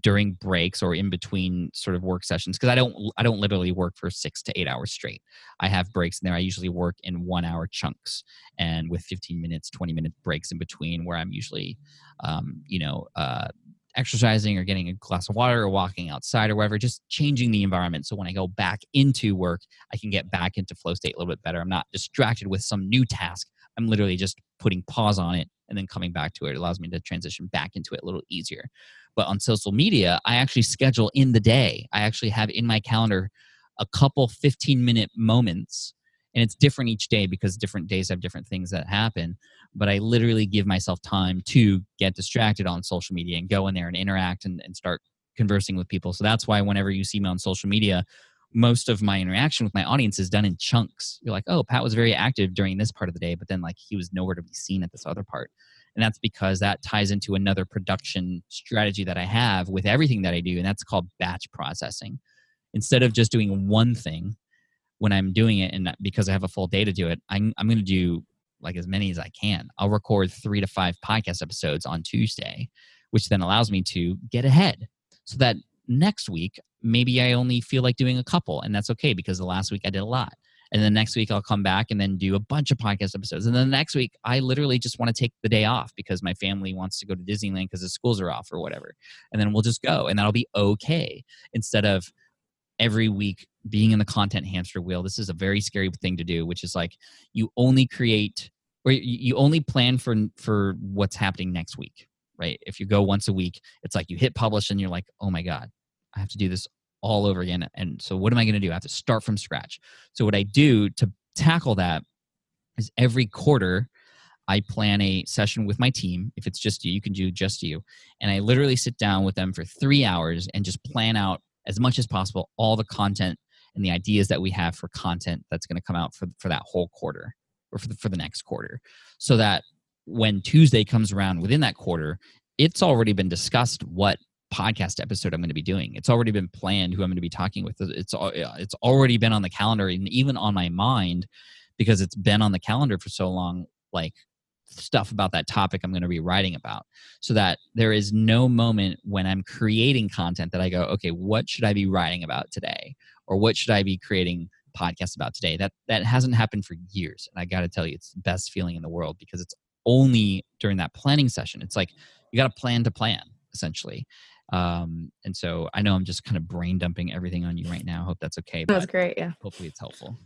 during breaks or in between sort of work sessions because i don't i don't literally work for six to eight hours straight. I have breaks in there. I usually work in one hour chunks and with 15 minutes 20 minute breaks in between where i'm usually um, you know uh, exercising or getting a glass of water or walking outside or whatever just changing the environment. So when i go back into work i can get back into flow state a little bit better. I'm not distracted with some new task. I'm literally just putting pause on it and then coming back to it. It allows me to transition back into it a little easier. But on social media, I actually schedule in the day. I actually have in my calendar a couple 15 minute moments. And it's different each day because different days have different things that happen. But I literally give myself time to get distracted on social media and go in there and interact and, and start conversing with people. So that's why whenever you see me on social media, most of my interaction with my audience is done in chunks. You're like, oh, Pat was very active during this part of the day, but then like he was nowhere to be seen at this other part. And that's because that ties into another production strategy that I have with everything that I do, and that's called batch processing. Instead of just doing one thing when I'm doing it, and because I have a full day to do it, I'm, I'm going to do like as many as I can. I'll record three to five podcast episodes on Tuesday, which then allows me to get ahead so that next week maybe I only feel like doing a couple, and that's okay because the last week I did a lot. And then next week I'll come back and then do a bunch of podcast episodes. And then the next week I literally just want to take the day off because my family wants to go to Disneyland because the schools are off or whatever. And then we'll just go and that'll be okay instead of every week being in the content hamster wheel. This is a very scary thing to do, which is like you only create or you only plan for for what's happening next week, right? If you go once a week, it's like you hit publish and you're like, "Oh my god, I have to do this all over again. And so, what am I going to do? I have to start from scratch. So, what I do to tackle that is every quarter, I plan a session with my team. If it's just you, you can do just you. And I literally sit down with them for three hours and just plan out as much as possible all the content and the ideas that we have for content that's going to come out for, for that whole quarter or for the, for the next quarter. So that when Tuesday comes around within that quarter, it's already been discussed what podcast episode I'm going to be doing. It's already been planned who I'm going to be talking with. It's uh, it's already been on the calendar and even on my mind because it's been on the calendar for so long like stuff about that topic I'm going to be writing about so that there is no moment when I'm creating content that I go, okay, what should I be writing about today? Or what should I be creating podcast about today? That that hasn't happened for years. And I got to tell you, it's the best feeling in the world because it's only during that planning session. It's like you got to plan to plan essentially. Um, and so I know I'm just kind of brain dumping everything on you right now. Hope that's okay. That's great. Yeah. Hopefully it's helpful.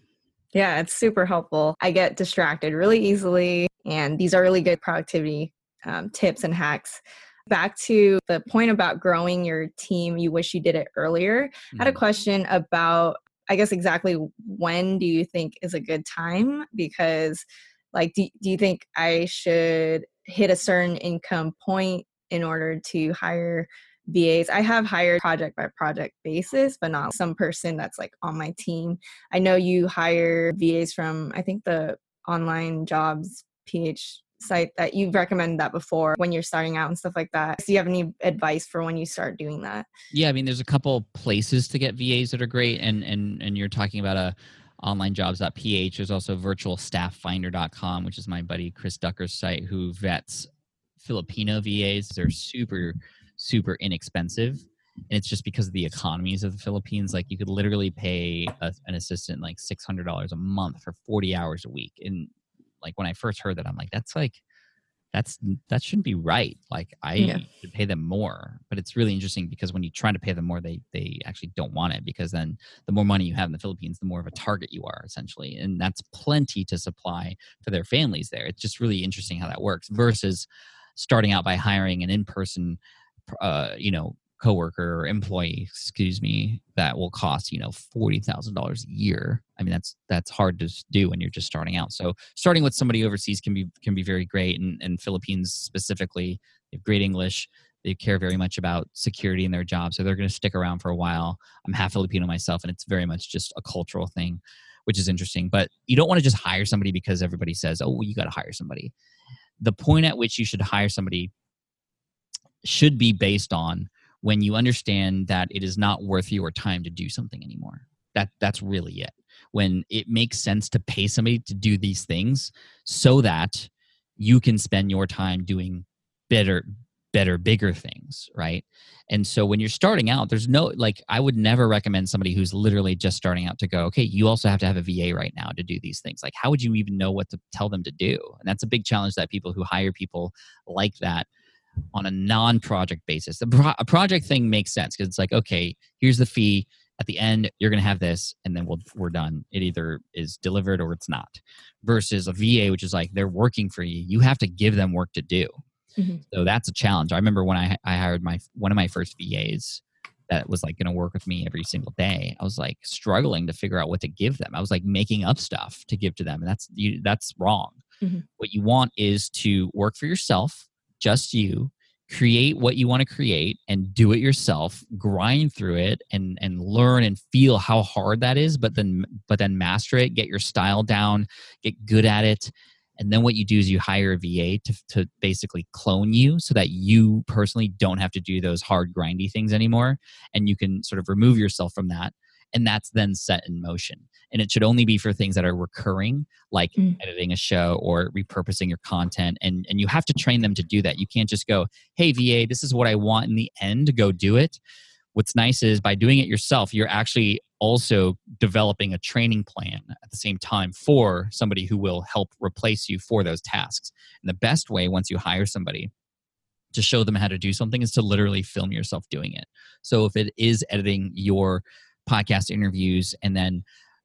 Yeah, it's super helpful. I get distracted really easily, and these are really good productivity um, tips and hacks. Back to the point about growing your team, you wish you did it earlier. Mm-hmm. I had a mm-hmm. question about, I guess, exactly when do you think is a good time? Because, like, do, do you think I should hit a certain income point in order to hire VAs. I have hired project by project basis, but not some person that's like on my team. I know you hire VAs from I think the online jobs PH site that you've recommended that before when you're starting out and stuff like that. Do you have any advice for when you start doing that? Yeah, I mean, there's a couple places to get VAs that are great, and and and you're talking about uh, a onlinejobs.ph. There's also virtualstafffinder.com, which is my buddy Chris Ducker's site, who vets Filipino VAs. They're super, super inexpensive. And it's just because of the economies of the Philippines. Like you could literally pay a, an assistant like $600 a month for 40 hours a week. And like when I first heard that, I'm like, that's like, that's that shouldn't be right. Like I yeah. should pay them more. But it's really interesting because when you try to pay them more, they they actually don't want it because then the more money you have in the Philippines, the more of a target you are essentially, and that's plenty to supply to their families there. It's just really interesting how that works versus starting out by hiring an in-person, uh, you know, coworker or employee, excuse me, that will cost you know forty thousand dollars a year. I mean, that's that's hard to do when you're just starting out. So starting with somebody overseas can be can be very great. And, and Philippines specifically, they have great English. They care very much about security in their job, so they're going to stick around for a while. I'm half Filipino myself, and it's very much just a cultural thing, which is interesting. But you don't want to just hire somebody because everybody says, "Oh, well, you got to hire somebody." The point at which you should hire somebody should be based on when you understand that it is not worth your time to do something anymore. That that's really it. When it makes sense to pay somebody to do these things so that you can spend your time doing better better bigger things right? And so when you're starting out there's no like i would never recommend somebody who's literally just starting out to go okay you also have to have a va right now to do these things. Like how would you even know what to tell them to do? And that's a big challenge that people who hire people like that on a non-project basis. The pro- a project thing makes sense because it's like, okay, here's the fee. At the end, you're going to have this, and then we'll, we're done. It either is delivered or it's not. Versus a VA, which is like they're working for you. You have to give them work to do. Mm-hmm. So that's a challenge. I remember when I, I hired my one of my first VAs that was like going to work with me every single day. I was like struggling to figure out what to give them. I was like making up stuff to give to them, and that's you, that's wrong. Mm-hmm. What you want is to work for yourself just you. Create what you want to create and do it yourself. Grind through it and and learn and feel how hard that is but then but then master it get your style down get good at it. And then what you do is you hire a va to, to basically clone you so that you personally don't have to do those hard grindy things anymore. And you can sort of remove yourself from that and that's then set in motion and it should only be for things that are recurring like mm. editing a show or repurposing your content and and you have to train them to do that. You can't just go hey va this is what i want in the end go do it. What's nice is by doing it yourself you're actually also developing a training plan at the same time for somebody who will help replace you for those tasks and the best way once you hire somebody to show them how to do something is to literally film yourself doing it. So if it is editing your podcast interviews and then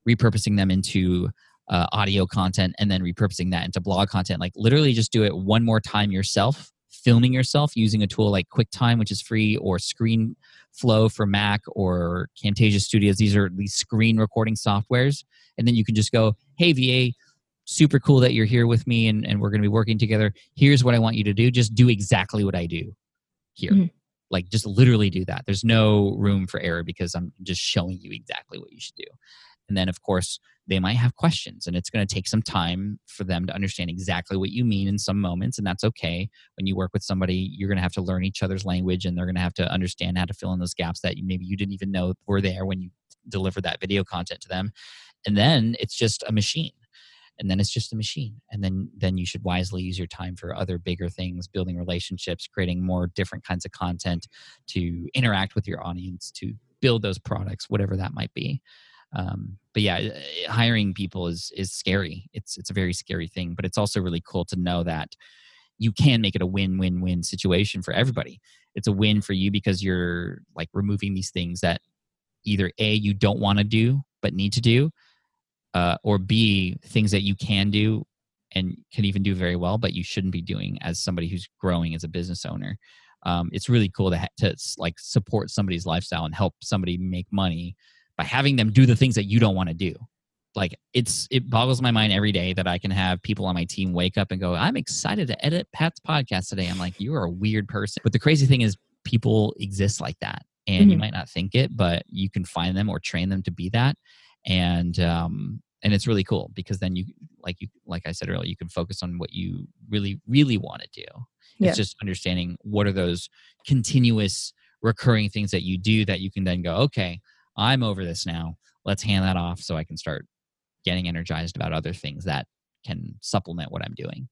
repurposing them into uh, audio content and then repurposing that into blog content. Like literally just do it one more time yourself, filming yourself using a tool like QuickTime, which is free, or ScreenFlow for Mac or Camtasia Studios. These are these screen recording softwares. And then you can just go, hey, VA, super cool that you're here with me and, and we're going to be working together. Here's what I want you to do. Just do exactly what I do here. Mm-hmm like just literally do that. There's no room for error because i'm just showing you exactly what you should do. And then of course they might have questions and it's going to take some time for them to understand exactly what you mean in some moments and that's okay. When you work with somebody you're going to have to learn each other's language and they're going to have to understand how to fill in those gaps that maybe you didn't even know were there when you delivered that video content to them. And then it's just a machine and then it's just a machine and then then you should wisely use your time for other bigger things building relationships creating more different kinds of content to interact with your audience to build those products whatever that might be. Um, but yeah hiring people is is scary. It's it's a very scary thing but it's also really cool to know that you can make it a win-win-win situation for everybody. It's a win for you because you're like removing these things that either a you don't want to do but need to do uh, or B, things that you can do and can even do very well, but you shouldn't be doing as somebody who's growing as a business owner. Um, it's really cool to, ha- to like support somebody's lifestyle and help somebody make money by having them do the things that you don't want to do. Like it's it boggles my mind every day that I can have people on my team wake up and go, "I'm excited to edit Pat's podcast today." I'm like, "You are a weird person." But the crazy thing is, people exist like that, and mm-hmm. you might not think it, but you can find them or train them to be that and um, and it's really cool because then you like you like i said earlier you can focus on what you really really want to do Yeah. it's just understanding what are those continuous recurring things that you do that you can then go okay i'm over this now let's hand that off so i can start getting energized about other things that can supplement what i'm doing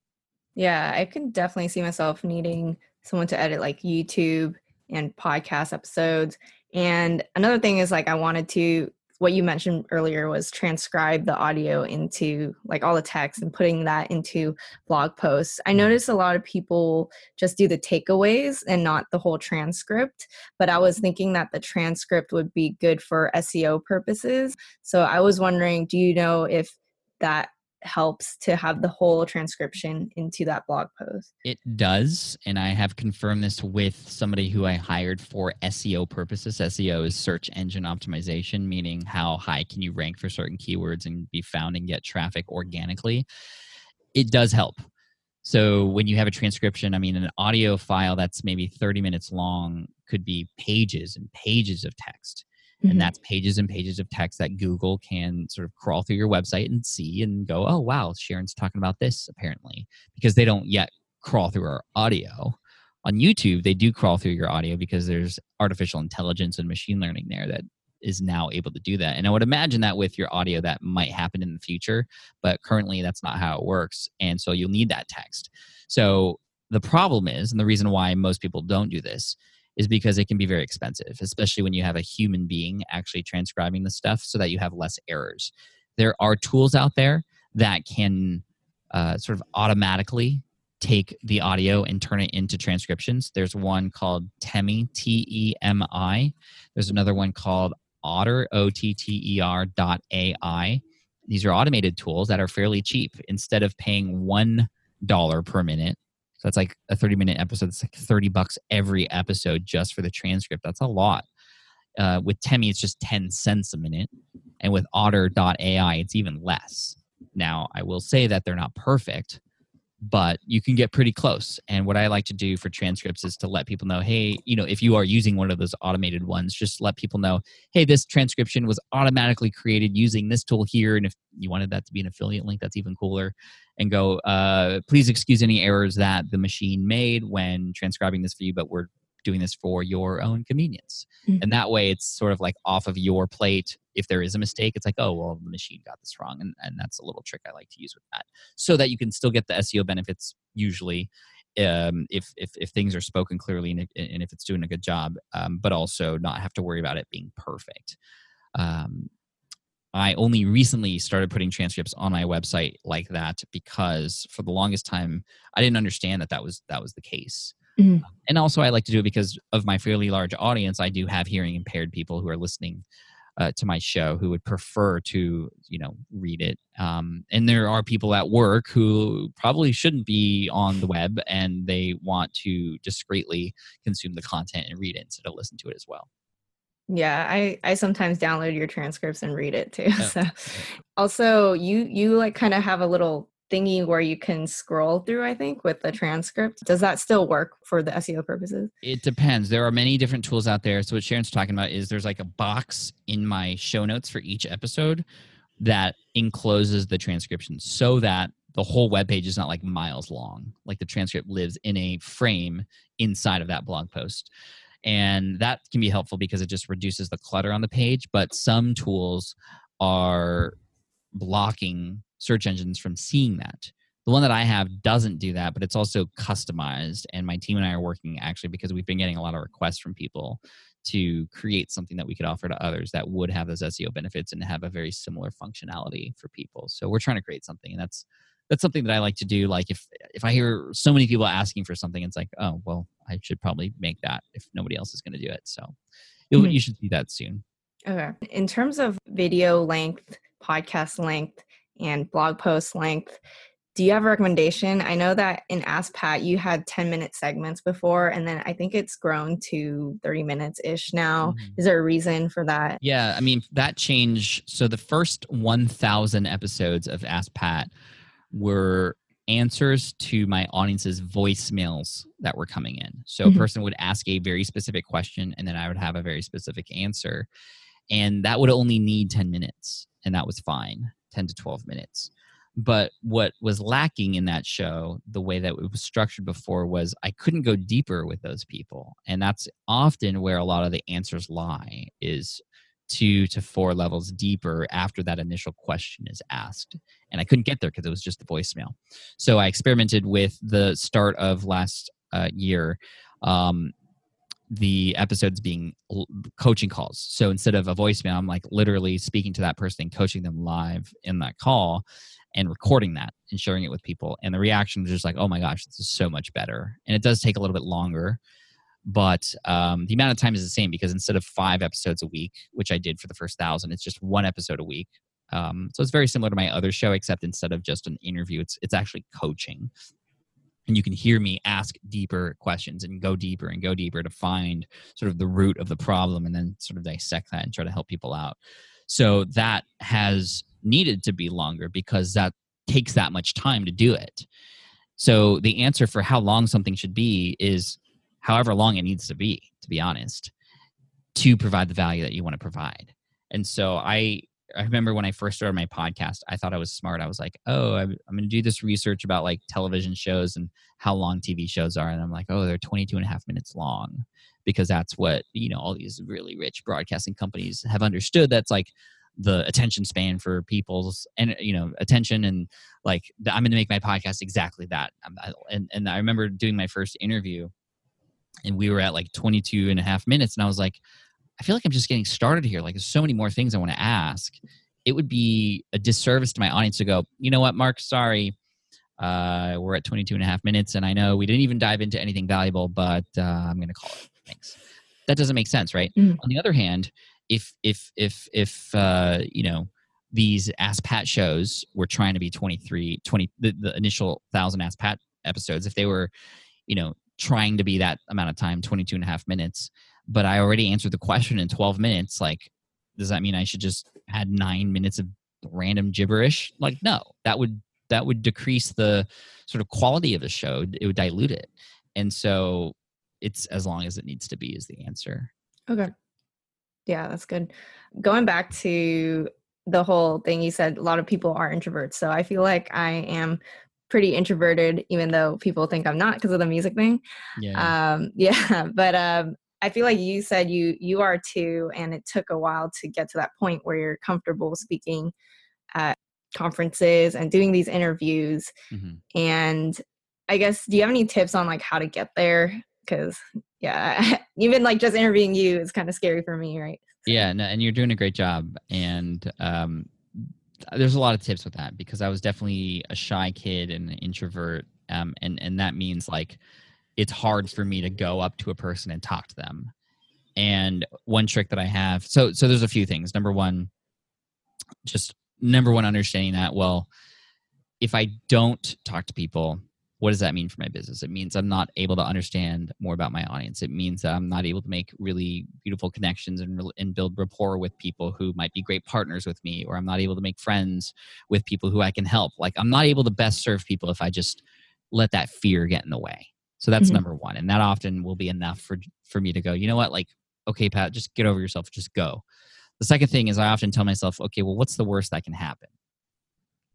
Yeah, I can definitely see myself needing someone to edit like YouTube and podcast episodes. And another thing is like I wanted to what you mentioned earlier was transcribe the audio into like all the text and putting that into blog posts. I mm-hmm. noticed a lot of people just do the takeaways and not the whole transcript, but I was thinking that the transcript would be good for SEO purposes. So I was wondering, do you know if that helps to have the whole transcription into that blog post. It does, and I have confirmed this with somebody who I hired for SEO purposes. SEO is search engine optimization, meaning how high can you rank for certain keywords and be found and get traffic organically. It does help. So when you have a transcription, I mean, an audio file that's maybe 30 minutes long could be pages and pages of text Mhm. and that's pages and pages of text that Google can sort of crawl through your website and see and go, oh wow, Sharon's talking about this apparently, because they don't yet crawl through our audio. On YouTube, they do crawl through your audio because there's artificial intelligence and machine learning there that is now able to do that. And I would imagine that with your audio, that might happen in the future, but currently that's not how it works. And so you'll need that text. So the problem is, and the reason why most people don't do this is because it can be very expensive, especially when you have a human being actually transcribing the stuff so that you have less errors. There are tools out there that can uh, sort of automatically take the audio and turn it into transcriptions. There's one called Temi, T E M I. There's another one called Otter, O T T E R dot AI. These are automated tools that are fairly cheap. Instead of paying $1 per minute, that's like a 30 minute episode. It's like 30 bucks every episode just for the transcript. That's a lot. Uh, with Temi, it's just 10 cents a minute. And with Otter.ai, it's even less. Now, I will say that they're not perfect, but you can get pretty close. And what I like to do for transcripts is to let people know hey, you know, if you are using one of those automated ones, just let people know hey, this transcription was automatically created using this tool here. And if you wanted that to be an affiliate link, that's even cooler and go, uh, please excuse any errors that the machine made when transcribing this for you, but we're doing this for your own convenience. Mhm. And that way it's sort of like off of your plate. If there is a mistake, it's like, oh, well, the machine got this wrong. And, and that's a little trick I like to use with that so that you can still get the SEO benefits usually. Um, if, if if things are spoken clearly and if, and if it's doing a good job, um, but also not have to worry about it being perfect. Um, I only recently started putting transcripts on my website like that because for the longest time I didn't understand that that was that was the case. Mhm. And also, I like to do it because of my fairly large audience. I do have hearing impaired people who are listening uh, to my show who would prefer to, you know, read it. Um, and there are people at work who probably shouldn't be on the web and they want to discreetly consume the content and read it instead of listen to it as well. Yeah, I I sometimes download your transcripts and read it too. [laughs] Oh, So also you you like kind of have a little thingy where you can scroll through, I think, with the transcript. Does that still work for the SEO purposes? It depends. There are many different tools out there. So what Sharon's talking about is there's like a box in my show notes for each episode that encloses the transcription so that the whole web page is not like miles long. Like the transcript lives in a frame inside of that blog post. And that can be helpful because it just reduces the clutter on the page. But some tools are blocking search engines from seeing that. The one that I have doesn't do that, but it's also customized. And my team and I are working actually because we've been getting a lot of requests from people to create something that we could offer to others that would have those SEO benefits and have a very similar functionality for people. So we're trying to create something, and that's that's something that I like to do. Like if if I hear so many people asking for something, it's like, oh well, I should probably make that if nobody else is going to do it. So Mhm. you should see that soon. Okay. In terms of video length, podcast length, and blog post length, do you have a recommendation? I know that in Ask Pat you had 10 minute segments before, and then I think it's grown to 30 minutes ish now. Mhm. Is there a reason for that? Yeah, I mean that change. So the first 1,000 episodes of Ask Pat were answers to my audience's voicemails that were coming in. So Mhm. a person would ask a very specific question, and then I would have a very specific answer, and that would only need 10 minutes, and that was fine. 10 to 12 minutes but what was lacking in that show the way that it was structured before was i couldn't go deeper with those people and that's often where a lot of the answers lie is two to four levels deeper after that initial question is asked and i couldn't get there because it was just the voicemail so i experimented with the start of last uh, year um, the episodes being coaching calls. So instead of a voicemail, I'm like literally speaking to that person and coaching them live in that call and recording that and sharing it with people. And the reaction was just like, oh my gosh, this is so much better. And it does take a little bit longer, but um, the amount of time is the same because instead of five episodes a week, which I did for the first thousand, it's just one episode a week. Um, so it's very similar to my other show, except instead of just an interview, it's it's actually coaching. And you can hear me ask deeper questions and go deeper and go deeper to find sort of the root of the problem and then sort of dissect that and try to help people out. So that has needed to be longer because that takes that much time to do it. So the answer for how long something should be is however long it needs to be to be honest to provide the value that you want to provide and so i I remember when I first started my podcast, I thought I was smart. I was like, oh, I'm, I'm going to do this research about like television shows and how long TV shows are. And I'm like, oh, they're 22 and a half minutes long because that's what, you know, all these really rich broadcasting companies have understood. That's like the attention span for people's and, you know, attention. And like, I'm going to make my podcast exactly that. And, and I remember doing my first interview and we were at like 22 and a half minutes. And I was like, I feel like I'm just getting started here. Like there's so many more things I want to ask. It would be a disservice to my audience to go, you know what, Mark, sorry. Uh, we're at 22 and a half minutes and I know we didn't even dive into anything valuable, but uh, I'm going to call it. Thanks. That doesn't make sense, right? Mm. On the other hand, if, if, if, if, uh, you know, these Ask Pat shows were trying to be 23, 20, the, the initial thousand Ask Pat episodes, if they were, you know, trying to be that amount of time, 22 and a half minutes, but I already answered the question in 12 minutes. Like, does that mean I should just add nine minutes of random gibberish? Like, no, that would that would decrease the sort of quality of the show. It would dilute it. And so it's as long as it needs to be is the answer. Okay. Yeah, that's good. Going back to the whole thing you said, a lot of people are introverts. So I feel like I am pretty introverted, even though people think I'm not because of the music thing. Yeah. Um, [laughs] yeah. But um, I feel like you said you you are too, and it took a while to get to that point where you're comfortable speaking at conferences and doing these interviews. Mm-hmm. And I guess, do you have any tips on like how to get there? Because yeah, [laughs] even like just interviewing you is kind of scary for me, right? Yeah, no, and you're doing a great job. And um, there's a lot of tips with that because I was definitely a shy kid and an introvert, um, and and that means like it's hard for me to go up to a person and talk to them. And one trick that I have, so so there's a few things. Number one, just number one, understanding that well, if I don't talk to people, what does that mean for my business? It means I'm not able to understand more about my audience. It means that I'm not able to make really beautiful connections and, and build rapport with people who might be great partners with me, or I'm not able to make friends with people who I can help. Like I'm not able to best serve people if I just let that fear get in the way. So that's mm-hmm. number one. And that often will be enough for for me to go, you know what, like, okay, Pat, just get over yourself, just go. The second thing is I often tell myself, okay, well, what's the worst that can happen?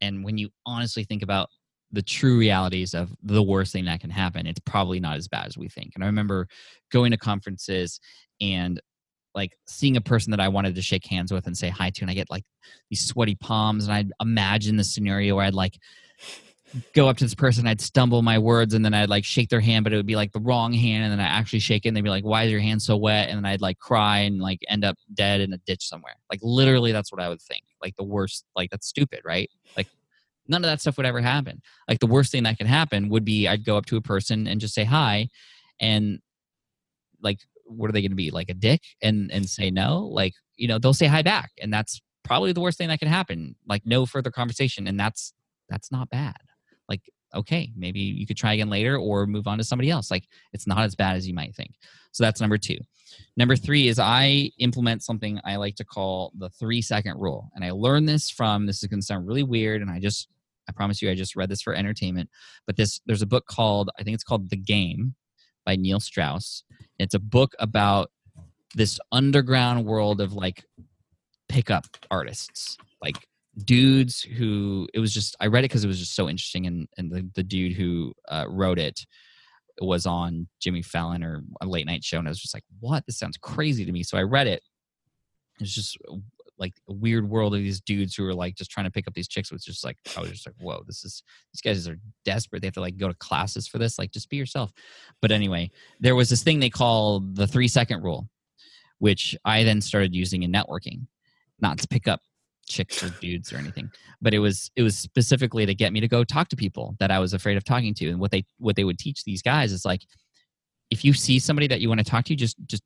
And when you honestly think about the true realities of the worst thing that can happen, it's probably not as bad as we think. And I remember going to conferences and like seeing a person that I wanted to shake hands with and say hi to, and I get like these sweaty palms, and I'd imagine the scenario where I'd like go up to this person, I'd stumble my words, and then I'd like shake their hand, but it would be like the wrong hand, and then I actually shake it, and they'd be like, "Why is your hand so wet?" And then I'd like cry and like end up dead in a ditch somewhere. Like literally, that's what I would think. Like the worst. Like that's stupid, right? Like none of that stuff would ever happen. Like the worst thing that could happen would be I'd go up to a person and just say hi, and like what are they going to be like a dick and and say no? Like you know they'll say hi back, and that's probably the worst thing that can happen. Like no further conversation, and that's that's not bad like okay maybe you could try again later or move on to somebody else like it's not as bad as you might think so that's number two number three is i implement something i like to call the three second rule and i learned this from this is going to sound really weird and i just i promise you i just read this for entertainment but this there's a book called i think it's called the game by neil strauss it's a book about this underground world of like pickup artists like dudes who it was just I read it because it was just so interesting, and and the, the dude who uh, wrote it was on Jimmy Fallon or a late night show, and I was just like, "What? This sounds crazy to me." So I read it. It's just like a weird world of these dudes who are like just trying to pick up these chicks. Was just like I was just like, "Whoa, this is these guys are desperate. They have to like go to classes for this. Like, just be yourself." But anyway, there was this thing they call the three second rule, which I then started using in networking, not to pick up chicks or dudes or anything but it was it was specifically to get me to go talk to people that i was afraid of talking to and what they what they would teach these guys is like if you see somebody that you want to talk to just just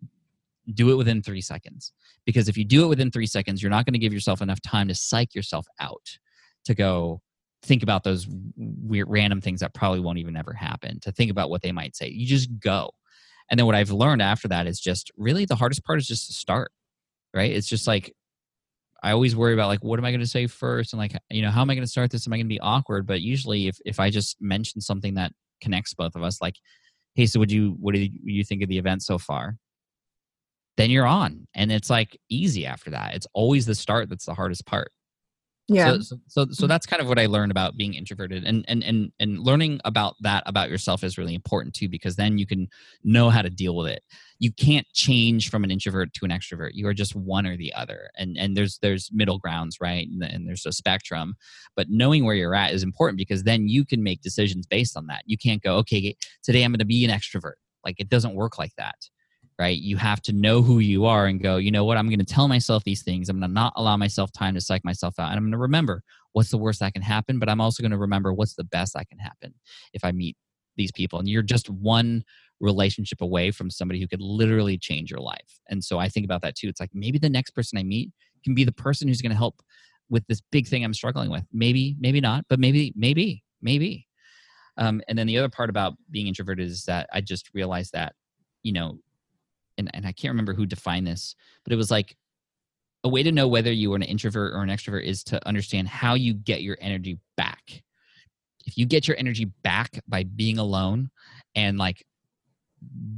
do it within three seconds because if you do it within three seconds you're not going to give yourself enough time to psych yourself out to go think about those weird random things that probably won't even ever happen to think about what they might say you just go and then what i've learned after that is just really the hardest part is just to start right it's just like I always worry about like what am I going to say first and like you know how am I going to start this? Am I going to be awkward? But usually, if if I just mention something that connects both of us, like, hey, so would you what did you think of the event so far? Then you're on, and it's like easy after that. It's always the start that's the hardest part. Yeah. so, so so so that's kind of what i learned about being introverted. And and and and learning about that about yourself is really important too because then you can know how to deal with it. You can't change from an introvert to an extrovert. You are just one or the other. And and there's there's middle grounds right? And, and there's a spectrum. But knowing where you're at is important because then you can make decisions based on that. You can't go okay today i'm going to be an extrovert. Like it doesn't work like that right? You have to know who you are and go, you know what, I'm going to tell myself these things. I'm going to not allow myself time to psych myself out. And I'm going to remember what's the worst that can happen, but I'm also going to remember what's the best that can happen if I meet these people. And you're just one relationship away from somebody who could literally change your life. And so I think about that too. It's like maybe the next person I meet can be the person who's going to help with this big thing I'm struggling with. Maybe, maybe not, but maybe, maybe, maybe. Um, and then the other part about being introverted is that I just realized that, you know, and, and I can't remember who defined this, but it was like a way to know whether you are an introvert or an extrovert is to understand how you get your energy back. If you get your energy back by being alone and like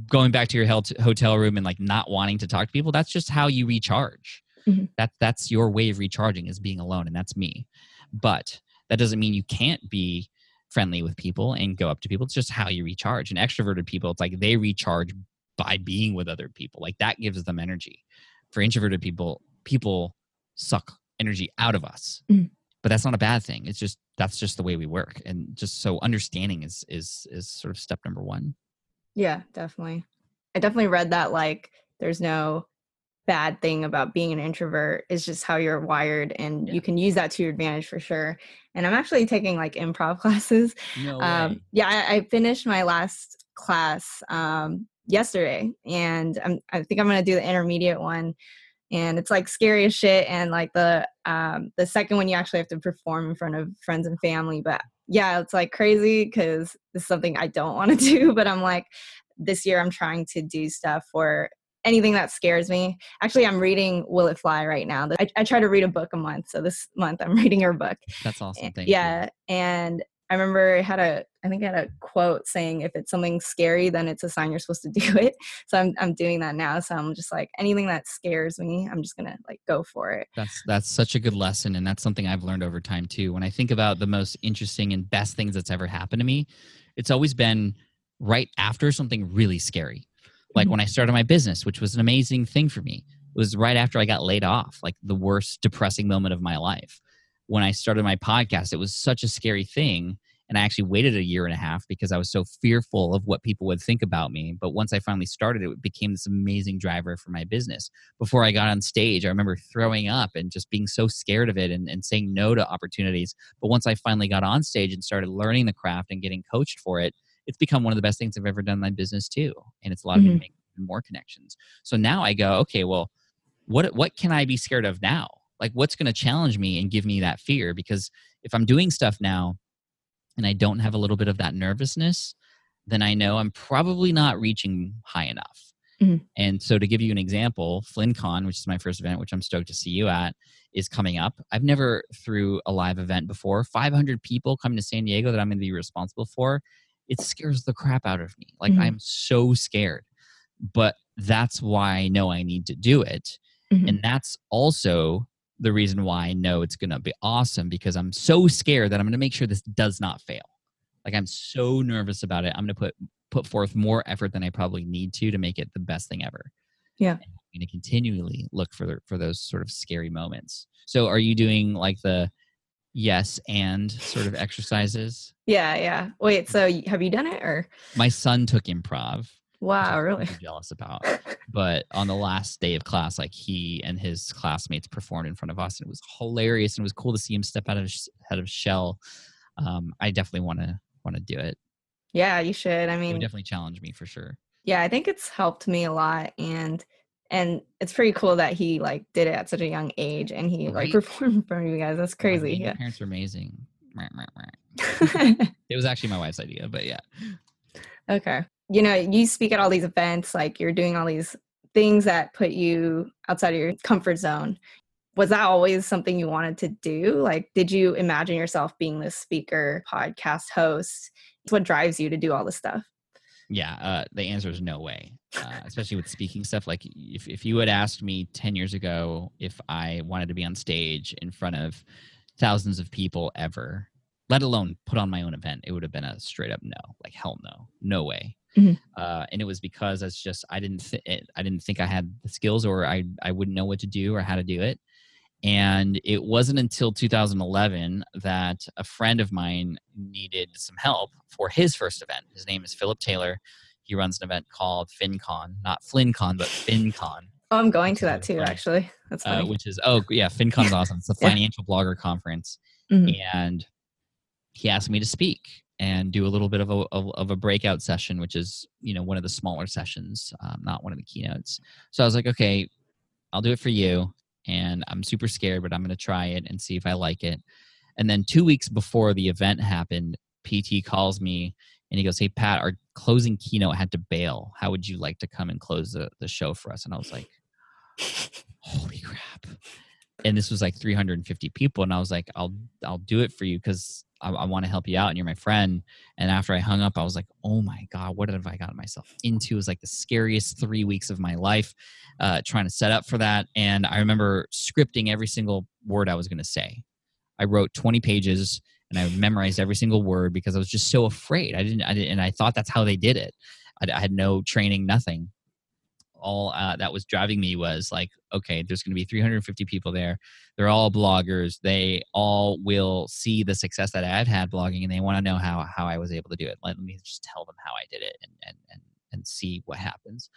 going back to your hotel room and like not wanting to talk to people, that's just how you recharge. Mm-hmm. That that's your way of recharging is being alone, and that's me. But that doesn't mean you can't be friendly with people and go up to people. It's just how you recharge. And extroverted people, it's like they recharge by being with other people. Like that gives them energy. For introverted people, people suck energy out of us. Mm. But that's not a bad thing. It's just that's just the way we work. And just so understanding is is is sort of step number 1. Yeah, definitely. I definitely read that like there's no bad thing about being an introvert is just how you're wired and yeah. you can use that to your advantage for sure and i'm actually taking like improv [laughs] classes no um, yeah I, I, finished my last class um, yesterday and I'm, i think i'm going to do the intermediate one and it's like scary as shit and like the um the second one you actually have to perform in front of friends and family but yeah it's like crazy because this is something i don't want to [laughs] do but i'm like this year i'm trying to do stuff for anything that scares me actually i'm reading will it fly right now I, I try to read a book a month so this month i'm [laughs] reading her book that's awesome Thank yeah you. and I remember it had a I think I had a quote saying if it's something scary then it's a sign you're supposed to do it. [laughs] So I'm I'm doing that now. So I'm just like anything that scares me, I'm just going to like go for it. That's that's such a good lesson and that's something I've learned over time too. When I think about the most interesting and best things that's ever happened to me, it's always been right after something really scary. Like mm-hmm. when I started my business, which was an amazing thing for me. It was right after I got laid off, like the worst depressing moment of my life when I started my podcast, it was such a scary thing. And I actually waited a year and a half because I was so fearful of what people would think about me. But once I finally started, it became this amazing driver for my business. Before I got on stage, I remember throwing up and just being so scared of it and, and saying no to opportunities. But once I finally got on stage and started learning the craft and getting coached for it, it's become one of the best things I've ever done in my business too. And it's allowed mm-hmm. me to mm-hmm. make more connections. So now I go, okay, well, what what can I be scared of now? Like what's going to challenge me and give me that fear? Because if i'm doing stuff now and i don't have a little bit of that nervousness then i know i'm probably not reaching high enough. Mm-hmm. and so to give you an example FlynnCon which is my first event which i'm stoked to see you at is coming up. I've never threw a live event before. 500 people coming to san diego that i'm going to be responsible for. It scares the crap out of me. Like mm-hmm. i'm so scared. But that's why i know i need to do it. Mm-hmm. and that's also the reason why I know it's going to be awesome because I'm so scared that I'm going to make sure this does not fail. Like I'm so nervous about it. I'm going to put put forth more effort than I probably need to to make it the best thing ever. Yeah. And I'm going to continually look for for those sort of scary moments. So are you doing like the yes and sort of exercises? Yeah, yeah. Wait, so have you done it or? My son took improv. Wow, really? jealous about. but on the last day of class, like he and his classmates performed in front of us, and it was hilarious, and it was cool to see him step out of out of shell. Um, I definitely want to want to do it. Yeah, you should. I mean, definitely challenge me for sure. Yeah, I think it's helped me a lot, and and it's pretty cool that he like did it at such a young age, and he right. like performed in front of you guys. That's crazy. yeah, your parents are amazing. [laughs] it was actually my wife's idea, but yeah. Okay. You know, you speak at all these events, like you're doing all these things that put you outside of your comfort zone. Was that always something you wanted to do? Like, did you imagine yourself being this speaker, podcast host? It's What drives you to do all this stuff? Yeah, uh, the answer is no way. Uh, especially with speaking stuff. Like, if if you had asked me ten years ago if I wanted to be on stage in front of thousands of people ever, let alone put on my own event, it would have been a straight up no. Like, hell no, no way. Mm-hmm. Uh, and it was because it's just I didn't th- I didn't think I had the skills or I I wouldn't know what to do or how to do it. And it wasn't until 2011 that a friend of mine needed some help for his first event. His name is Philip Taylor. He runs an event called FinCon, not FlynnCon, but FinCon. [laughs] Oh, I'm going to that too, actually. That's uh, funny. Uh, which is oh yeah, FinCon's [laughs] awesome. It's a financial yeah. blogger conference, mm-hmm. and he asked me to speak and do a little bit of a of, a breakout session, which is you know one of the smaller sessions, um, not one of the keynotes. So I was like, okay, I'll do it for you, and I'm super scared, but I'm going to try it and see if I like it. And then two weeks before the event happened, PT calls me and he goes, "Hey Pat, our closing keynote had to bail. How would you like to come and close the the show for us?" And I was like, "Holy crap!" And this was like 350 people, and I was like, "I'll I'll do it for you because I, I want to help you out and you're my friend. And after I hung up, I was like, oh my God, what have I gotten myself into? It was like the scariest three weeks of my life uh, trying to set up for that. And I remember scripting every single word I was going to say. I wrote 20 pages and I memorized every single word because I was just so afraid. I didn't, I didn't and I thought that's how they did it. I, I had no training, nothing all uh, that was driving me was like, okay, there's going to be 350 people there. They're all bloggers. They all will see the success that I've had blogging, and they want to know how how I was able to do it. Let me just tell them how I did it, and and and and see what happens.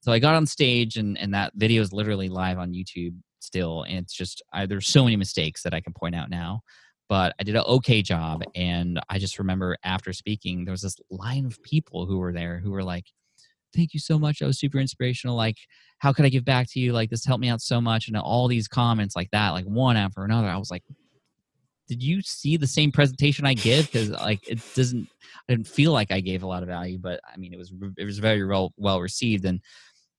So I got on stage, and and that video is literally live on YouTube still, and it's just I, there's so many mistakes that I can point out now. But I did an okay job, and I just remember after speaking, there was this line of people who were there who were like, thank you so much. That was super inspirational. Like, how could I give back to you? Like, this helped me out so much. And all these comments like that, like one after another. I was like, did you see the same presentation I give? Because like it doesn't, I didn't feel like I gave a lot of value, but I mean, it was it was very well well received. And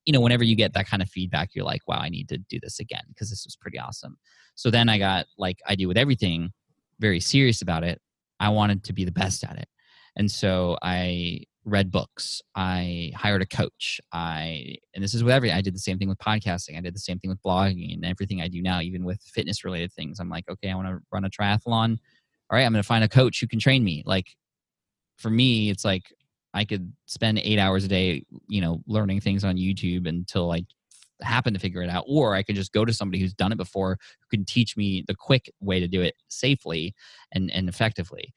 you know, whenever you get that kind of feedback, you're like, wow, I need to do this again because this was pretty awesome. So then I got like I do with everything, very serious about it. I wanted to be the best at it, and so I read books. I hired a coach. I and this is with every. I did the same thing with podcasting. I did the same thing with blogging and everything I do now, even with fitness related things. I'm like, okay, I want to run a triathlon. All right, I'm going to find a coach who can train me. Like for me, it's like I could spend eight hours a day, you know, learning things on YouTube until I happen to figure it out, or I could just go to somebody who's done it before who can teach me the quick way to do it safely and and effectively.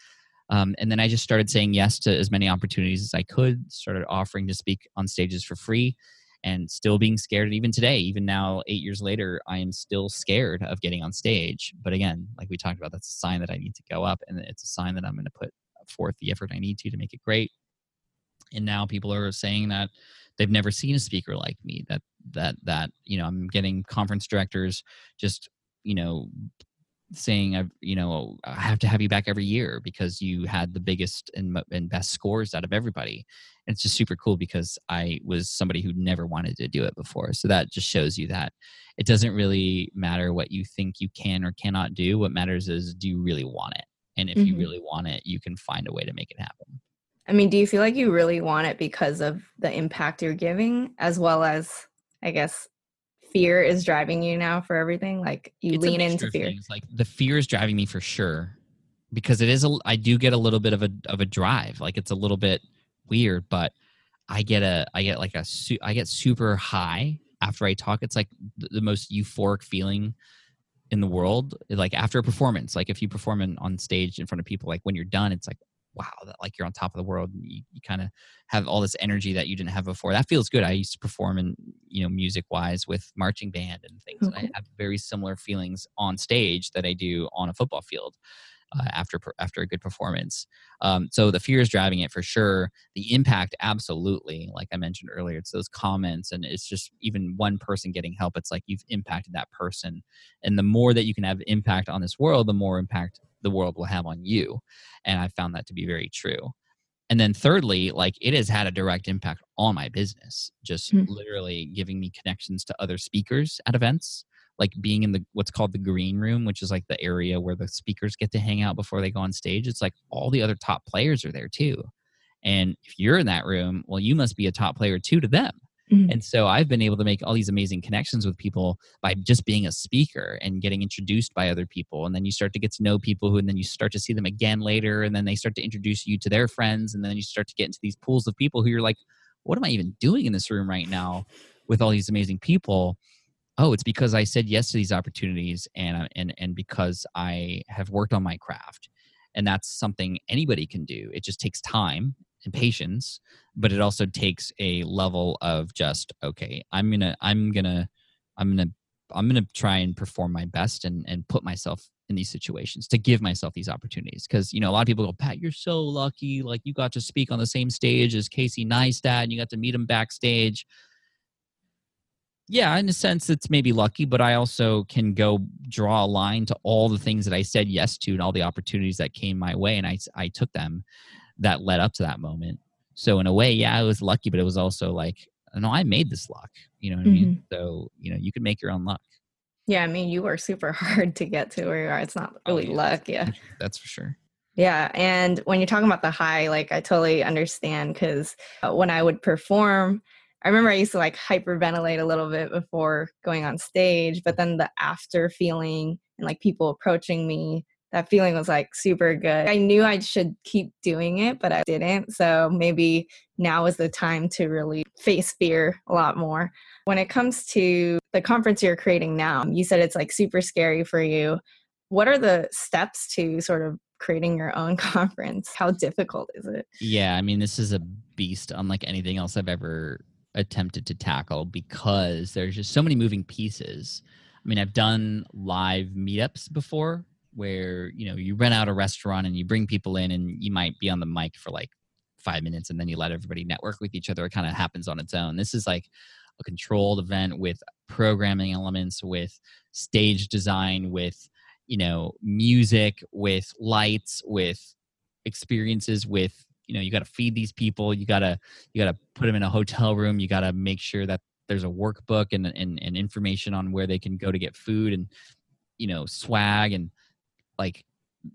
Um, and then I just started saying yes to as many opportunities as I could, started offering to speak on stages for free and still being scared. And even today, even now, eight years later, I am still scared of getting on stage. But again, like we talked about, that's a sign that I need to go up and it's a sign that I'm going to put forth the effort I need to to make it great. And now people are saying that they've never seen a speaker like me that that that you know i'm getting conference directors just you know saying I've you know I have to have you back every year because you had the biggest and, and best scores out of everybody. And it's just super cool because I was somebody who never wanted to do it before. So that just shows you that it doesn't really matter what you think you can or cannot do. What matters is do you really want it? And if mm-hmm. you really want it, you can find a way to make it happen. I mean, do you feel like you really want it because of the impact you're giving as well as I guess fear is driving you now for everything? Like you It's lean into fear. things. Like the fear is driving me for sure, because it is a. I do get a little bit of a of a drive. Like it's a little bit weird, but I get a. I get like a I get super high after I talk. It's like the, most euphoric feeling in the world. Like after a performance, like if you perform in, on stage in front of people, like when you're done, it's like wow, that like you're on top of the world. And you, you kind of have all this energy that you didn't have before. That feels good. I used to perform in, you know, music wise with marching band and things. And I have very similar feelings on stage that I do on a football field uh, after after a good performance. Um, so the fear is driving it for sure. The impact, absolutely. Like I mentioned earlier, it's those comments, and it's just even one person getting help. It's like you've impacted that person, and the more that you can have impact on this world, the more impact the world will have on you. And I found that to be very true. And then thirdly, like it has had a direct impact on my business, just Hmm. literally giving me connections to other speakers at events, like being in the what's called the green room, which is like the area where the speakers get to hang out before they go on stage. It's like all the other top players are there too. And if you're in that room, well, you must be a top player too to them. Mhm. And so I've been able to make all these amazing connections with people by just being a speaker and getting introduced by other people. And then you start to get to know people who, and then you start to see them again later. And then they start to introduce you to their friends. And then you start to get into these pools of people who you're like, what am I even doing in this room right now with all these amazing people? Oh, it's because I said yes to these opportunities and, and, and because I have worked on my craft. And that's something anybody can do. It just takes time and patience but it also takes a level of just okay i'm gonna i'm gonna i'm gonna i'm gonna try and perform my best and and put myself in these situations to give myself these opportunities. Because you know a lot of people go pat you're so lucky like you got to speak on the same stage as casey neistat and you got to meet him backstage. Yeah in a sense it's maybe lucky but i also can go draw a line to all the things that i said yes to and all the opportunities that came my way and i i took them that led up to that moment so in a way yeah i was lucky but it was also like no i made this luck you know what i mean mm-hmm. so you know you can make your own luck Yeah, I mean, you work super [laughs] hard to get to where you are. It's not Oh, really yeah. luck. Yeah. [laughs] that's for sure Yeah. And when you're talking about the high, like I totally understand because uh, when I would perform, I remember I used to like hyperventilate a little bit before going on stage, but then the after feeling and like people approaching me, that feeling was like super good. I knew I should keep doing it, but I didn't. So maybe now is the time to really face fear a lot more. When it comes to the conference you're creating now, you said it's like super scary for you. What are the steps to sort of creating your own [laughs] conference? How difficult is it? Yeah, I mean, this is a beast unlike anything else I've ever attempted to tackle because there's just so many moving pieces. I mean, I've done live meetups before where, you know, you rent out a restaurant and you bring people in and you might be on the mic for like five minutes and then you let everybody network with each other. It kind of happens on its own. This is like a controlled event with programming elements, with stage design, with, you know, music, with lights, with experiences with you know you got to feed these people you got to you got to put them in a hotel room you got to make sure that there's a workbook and, and and information on where they can go to get food and you know swag and like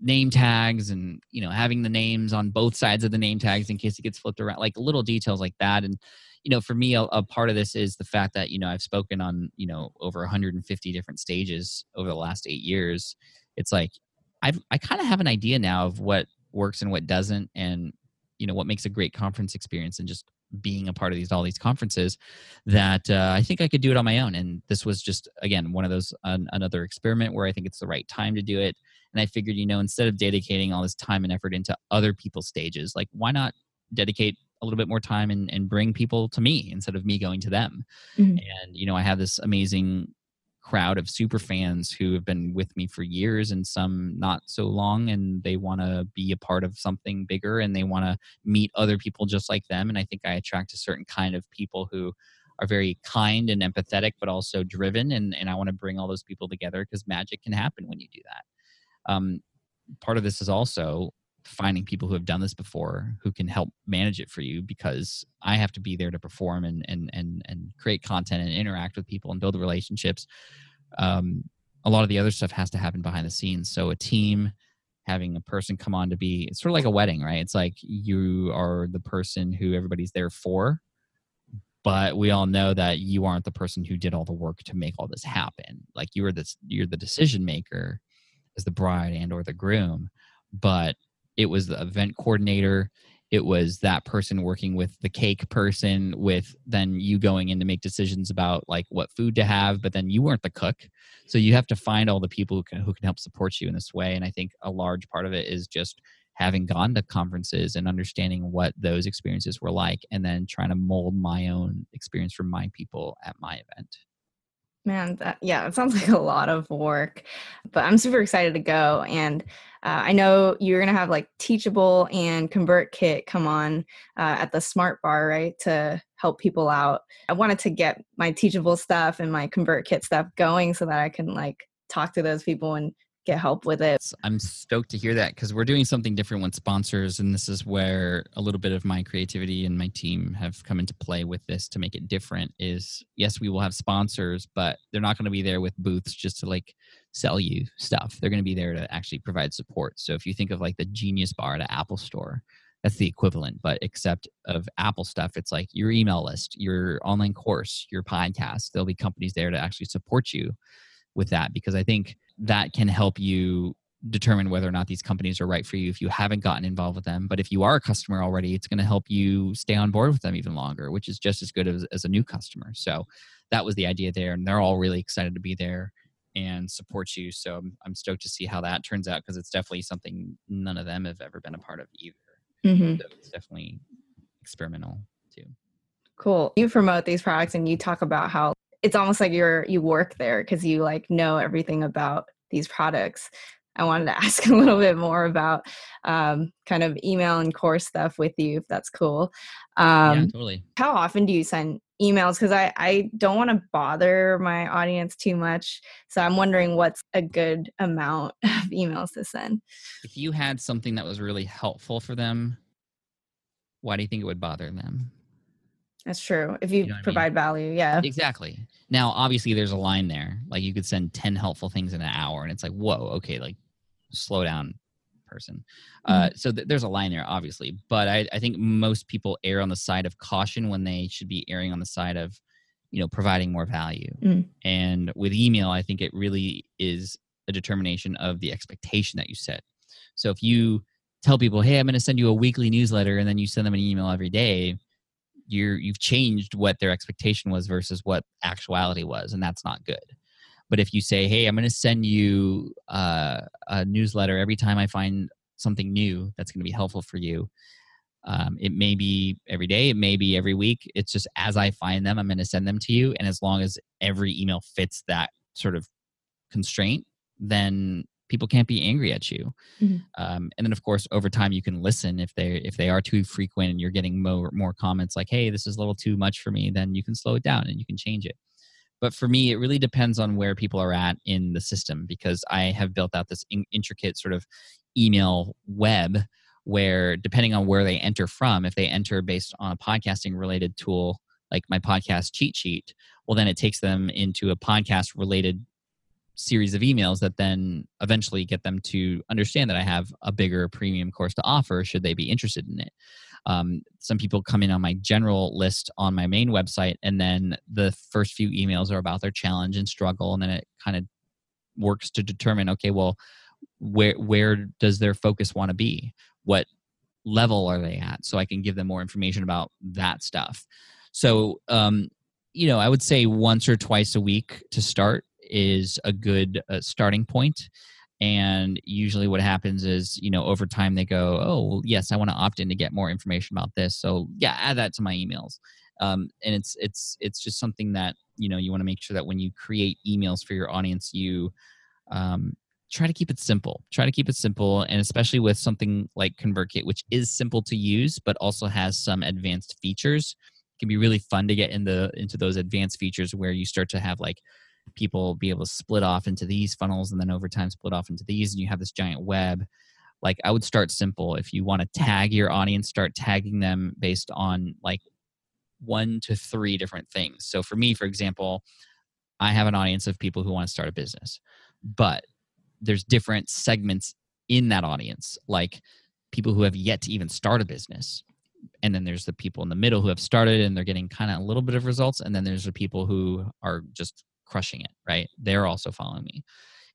name tags and you know having the names on both sides of the name tags in case it gets flipped around like little details like that. And you know for me a, a part of this is the fact that you know i've spoken on you know over 150 different stages over the last eight years. It's like i've i kind of have an idea now of what works and what doesn't and you know what makes a great conference experience and just being a part of these all these conferences that uh, i think i could do it on my own. And this was just again one of those an, another experiment where i think it's the right time to do it and i figured you know instead of dedicating all this time and effort into other people's stages like why not dedicate a little bit more time and, and bring people to me instead of me going to them? Mhm. and you know i have this amazing crowd of super fans who have been with me for years and some not so long and they want to be a part of something bigger and they want to meet other people just like them. And i think i attract a certain kind of people who are very kind and empathetic but also driven and, and i want to bring all those people together because magic can happen when you do that um, part of this is also finding people who have done this before who can help manage it for you because I have to be there to perform and and and and create content and interact with people and build relationships. Um, a lot of the other stuff has to happen behind the scenes. So a team having a person come on to be it's sort of like a wedding, right? It's like you are the person who everybody's there for, but we all know that you aren't the person who did all the work to make all this happen like you're this you're the decision maker as the bride and or the groom but it was the event coordinator it was that person working with the cake person with then you going in to make decisions about like what food to have but then you weren't the cook. So you have to find all the people who can who can help support you in this way and i think a large part of it is just having gone to conferences and understanding what those experiences were like and then trying to mold my own experience for my people at my event Man, that, yeah, it sounds [laughs] like a lot of work, but I'm super excited to go. And uh, I know you're going to have like Teachable and ConvertKit come on uh, at the Smart Bar, right, to help people out. I wanted to get my Teachable stuff and my ConvertKit stuff going so that I can like talk to those people and get help with it. I'm stoked to hear that because we're doing something different with sponsors, and this is where a little bit of my creativity and my team have come into play with this to make it different. Is yes, we will have sponsors, but they're not going to be there with booths just to like sell you stuff. They're going to be there to actually provide support. So if you think of like the Genius Bar at an Apple Store, that's the equivalent, but except of Apple stuff, it's like your email list, your online course, your podcast. There'll be companies there to actually support you with that because I think that can help you determine whether or not these companies are right for you if you haven't gotten involved with them. But if you are a customer already, it's going to help you stay on board with them even longer, which is just as good as, as a new customer. So that was the idea there. And they're all really excited to be there and support you. So I'm, I'm stoked to see how that turns out because it's definitely something none of them have ever been a part of either. Mm-hmm. So it's definitely experimental too. Cool. You promote these products and you talk about how it's almost like you're you work there because you like know everything about these products. I wanted to [laughs] ask a little bit more about um, kind of email and course stuff with you if that's cool. Um, yeah, totally. how often do you send emails? Because I, I don't want to bother my audience too much so i'm wondering what's a good amount [laughs] of emails to send. If you had something that was really helpful for them why do you think it would bother them that's true. If you, you know provide I mean? value, yeah. Exactly. Now, obviously, there's a line there. Like you could send 10 helpful things in an hour, and it's like, whoa, okay, like slow down, person. Uh, mm-hmm. So th- there's a line there, obviously. But I, I think most people err on the side of caution when they should be erring on the side of, you know, providing more value. Mm. And with email, I think it really is a determination of the expectation that you set. So if you tell people, hey, I'm going to send you a weekly newsletter, and then you send them an email every day, you're you've changed what their expectation was versus what actuality was and that's not good. But if you say hey i'm going to send you uh, a newsletter every time i find something new that's going to be helpful for you um, it may be every day it may be every week it's just as i find them i'm going to send them to you and as long as every email fits that sort of constraint then people can't be angry at you mm-hmm. um, and then of course over time you can listen if they if they are too frequent and you're getting more more comments like hey this is a little too much for me then you can slow it down and you can change it but for me it really depends on where people are at in the system because i have built out this in- intricate sort of email web where depending on where they enter from if they enter based on a podcasting related tool like my podcast cheat sheet well then it takes them into a podcast related series of emails that then eventually get them to understand that I have a bigger premium course to offer should they be interested in it. Um, some people come in on my general list on my main website, and then the first few emails are about their challenge and struggle, and then it kind of works to determine okay, well, where where does their focus want to be? What level are they at? So I can give them more information about that stuff. So um, you know, I would say once or twice a week to start is a good uh, starting point and usually what happens is you know over time they go oh well, yes i want to opt in to get more information about this so yeah add that to my emails. Um, and it's it's it's just something that you know you want to make sure that when you create emails for your audience you um, try to keep it simple try to keep it simple and especially with something like convertkit which is simple to use but also has some advanced features it can be really fun to get in the into those advanced features where you start to have like people be able to split off into these funnels and then over time split off into these and you have this giant web. Like i would start simple. If you want to tag your audience start tagging them based on like one to three different things. So for me for example i have an audience of people who want to start a business but there's different segments in that audience like people who have yet to even start a business and then there's the people in the middle who have started and they're getting kind of a little bit of results and then there's the people who are just crushing it right they're also following me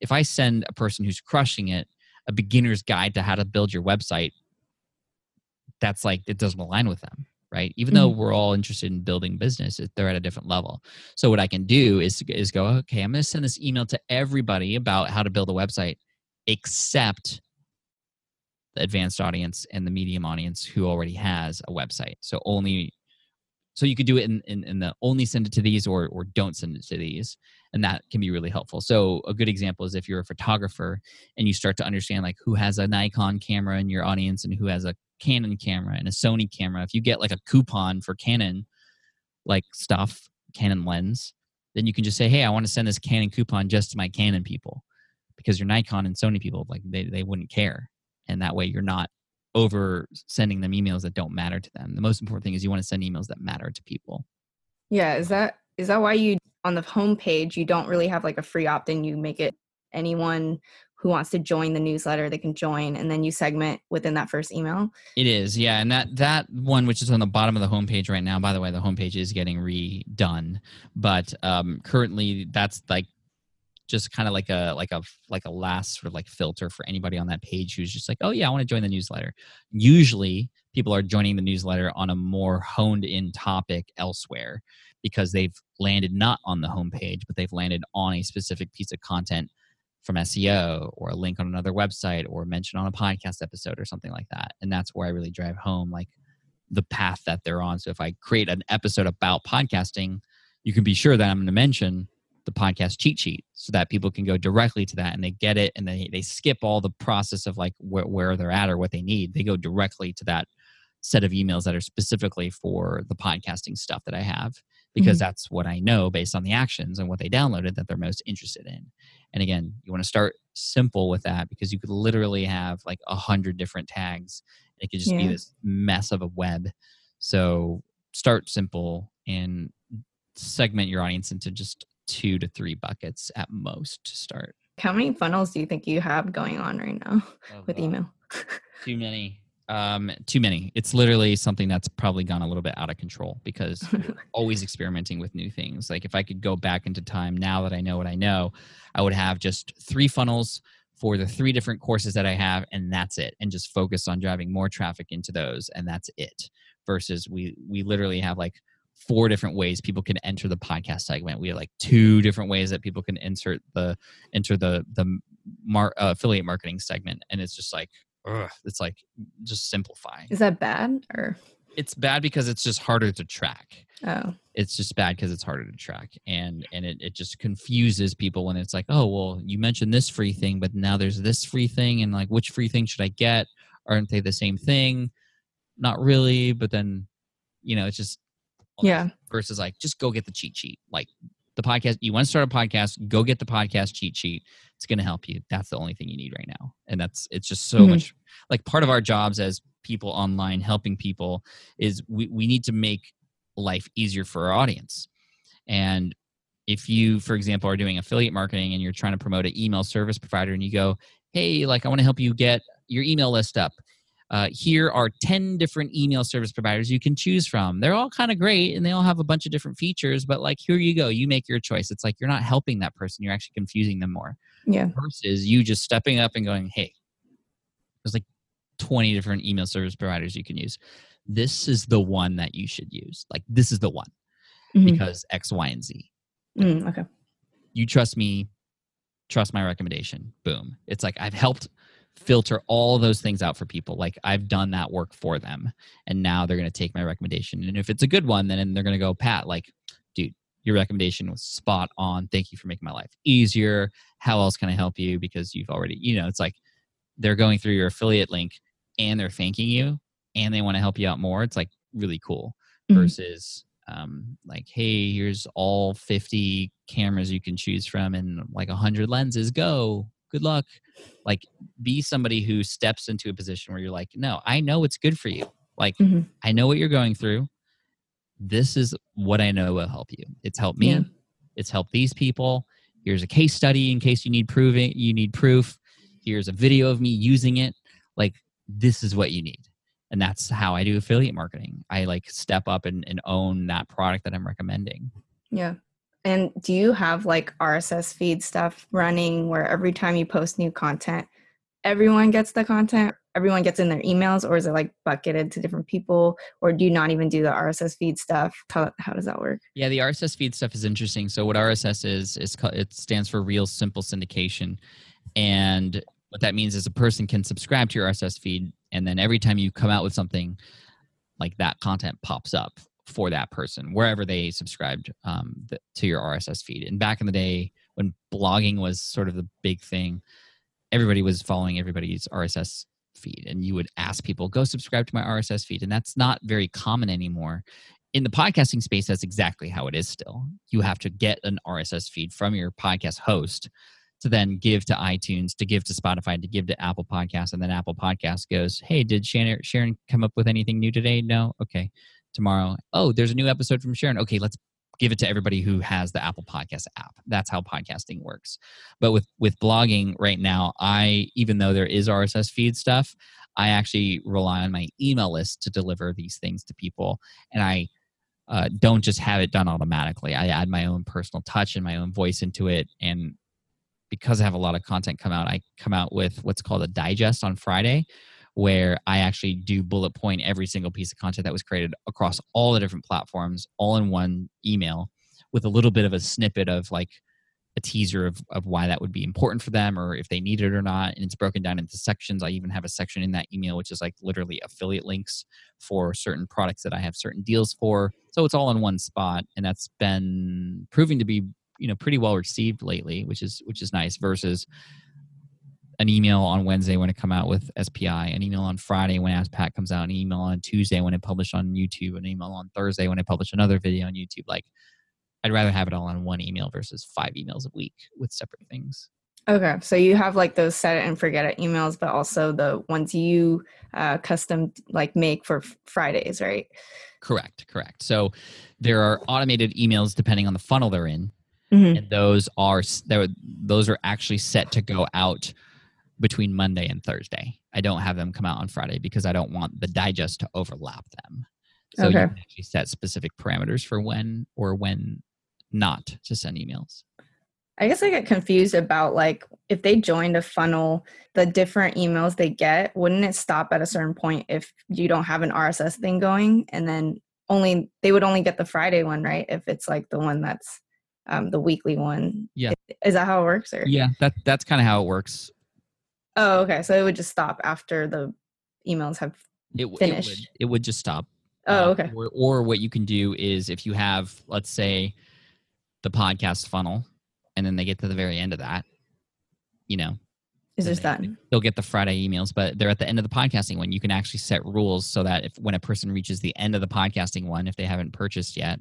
if i send a person who's crushing it a beginner's guide to how to build your website that's like it doesn't align with them right even mm-hmm. though we're all interested in building business they're at a different level so what i can do is is go okay i'm going to send this email to everybody about how to build a website except the advanced audience and the medium audience who already has a website. So only so you could do it in, in, in, the only send it to these or or don't send it to these and that can be really helpful. So a good example is if you're a photographer and you start to understand like who has a nikon camera in your audience and who has a canon camera and a sony camera if you get like a coupon for canon like stuff canon lens then you can just say hey i want to send this canon coupon just to my canon people because your nikon and sony people like they, they wouldn't care and that way you're not over sending them emails that don't matter to them. The most important thing is you want to send emails that matter to people. Yeah is that is that why you on the homepage you don't really have like a free opt-in? You make it anyone who wants to join the newsletter they can join and then you segment within that first email? It is yeah and that that one which is on the bottom of the homepage right now by the way the homepage is getting redone but um currently that's like just kind of like a like a like a last sort of like filter for anybody on that page who's just like oh yeah i want to join the newsletter. Usually people are joining the newsletter on a more honed in topic elsewhere because they've landed not on the homepage but they've landed on a specific piece of content from seo or a link on another website or mention on a podcast episode or something like that and that's where i really drive home like the path that they're on. So if i create an episode about podcasting you can be sure that i'm going to mention the podcast cheat sheet so that people can go directly to that and they get it and they, they skip all the process of like wh- where they're at or what they need. They go directly to that set of emails that are specifically for the podcasting stuff that I have because mm-hmm. that's what I know based on the actions and what they downloaded that they're most interested in. And again, you want to start simple with that because you could literally have like a hundred different tags. It could just yeah. be this mess of a web. So start simple and segment your audience into just two to three buckets at most to start. How many funnels do you think you have going on right now oh, [laughs] with email? too many. Um, too many. It's literally something that's probably gone a little bit out of control because [laughs] always experimenting with new things. Like if I could go back into time now that I know what I know, I would have just three funnels for the three different courses that I have, and that's it. And just focus on driving more traffic into those, and that's it. Versus we we literally have like four different ways people can enter the podcast segment. We have like two different ways that people can insert the enter the the mar, uh, affiliate marketing segment, and it's just like ugh, it's like just simplify. Is that bad or? It's bad because it's just harder to track. Oh. It's just bad because it's harder to track, and and it, it just confuses people when it's like, oh well, you mentioned this free thing, but now there's this free thing, and like which free thing should I get? Aren't they the same thing? Not really, but then you know it's just yeah. Versus like just go get the cheat sheet. Like the podcast, you want to start a podcast, go get the podcast cheat sheet. It's going to help you. That's the only thing you need right now. And that's it's just so mm-hmm. much like part of our jobs as people online helping people is we, we need to make life easier for our audience. And if you, for example, are doing affiliate marketing and you're trying to promote an email service provider and you go, hey, like I want to help you get your email list up uh, here are 10 different email service providers you can choose from. They're all kind of great and they all have a bunch of different features, but like, here you go. You make your choice. It's like you're not helping that person, you're actually confusing them more. Yeah. Versus you just stepping up and going, hey, there's like 20 different email service providers you can use. This is the one that you should use. Like, this is the one mm-hmm. because X, Y, and Z. Mm, okay. You trust me, trust my recommendation. Boom. It's like I've helped filter all those things out for people. Like I've done that work for them, and now they're going to take my recommendation. And if it's a good one, then they're going to go, Pat, like, dude, your recommendation was spot on. Thank you for making my life easier. How else can I help you? Because you've already, you know, it's like they're going through your affiliate link and they're thanking you and they want to help you out more. It's like really cool mm-hmm. versus um, like, hey, here's all 50 cameras you can choose from and like 100 lenses. Go good luck. Like be somebody who steps into a position where you're like no i know it's good for you. Like mm-hmm. i know what you're going through. This is what i know will help you. It's helped me. Yeah. it's helped these people. Here's a case study in case you need proving you need proof. Here's a video of me using it. Like this is what you need. And that's how i do affiliate marketing. I like step up and, and own that product that i'm recommending. Yeah and do you have like rss feed stuff running where every time you post new content everyone gets the content? Everyone gets in their emails or is it like bucketed to different people? Or do you not even do the rss feed stuff? How, how does that work? Yeah the rss feed stuff is interesting. So what rss is is it stands for real simple syndication. And what that means is a person can subscribe to your rss feed and then every time you come out with something like that content pops up for that person wherever they subscribed um, the, to your rss feed. And back in the day when blogging was sort of the big thing everybody was following everybody's rss feed and you would ask people go subscribe to my rss feed. And that's not very common anymore. In the podcasting space that's exactly how it is still. You have to get an rss feed from your podcast host to then give to itunes to give to spotify to give to apple podcast and then apple podcast goes hey did sharon come up with anything new today? No. Okay tomorrow oh there's a new episode from sharon okay let's give it to everybody who has the Apple Podcast app. That's how podcasting works. But with with blogging right now, I even though there is RSS feed stuff, I actually rely on my email list to deliver these things to people, and I uh, don't just have it done automatically. I add my own personal touch and my own voice into it, and because I have a lot of content come out, I come out with what's called a digest on Friday, where I actually do bullet point every single piece of content that was created across all the different platforms, all in one email, with a little bit of a snippet of like a teaser of, of why that would be important for them or if they need it or not. And it's broken down into sections. I even have a section in that email which is like literally affiliate links for certain products that I have certain deals for. So it's all in one spot. And that's been proving to be, you know, pretty well received lately, which is which is nice versus an email on Wednesday when it come out with SPI, an email on Friday when Ask Pat comes out, an email on Tuesday when it published on YouTube, an email on Thursday when I publish another video on YouTube. Like, I'd rather have it all on one email versus five emails a week with separate things. Okay, so you have like those set it and forget it emails, but also the ones you uh, custom like make for Fridays, right? Correct, correct. So there are automated emails depending on the funnel they're in, mm-hmm. and those are those are actually set to go out between Monday and Thursday. I don't have them come out on Friday because I don't want the digest to overlap them. So okay. you can actually set specific parameters for when or when not to send emails. I guess I get confused about like if they joined a funnel, the different emails they get, wouldn't it stop at a certain point if you don't have an RSS thing going and then only they would only get the Friday one, right? If it's like the one that's um, the weekly one. Yeah. Is that how it works? Or? Yeah, that that's kind of how it works. Oh, okay. So it would just stop after the emails have it, finished. It would, it would just stop. Oh, uh, okay. Or, or what you can do is if you have, let's say, the podcast funnel, and then they get to the very end of that, you know, is just done. They'll get the Friday emails, but they're at the end of the podcasting one. You can actually set rules so that if when a person reaches the end of the podcasting one, if they haven't purchased yet,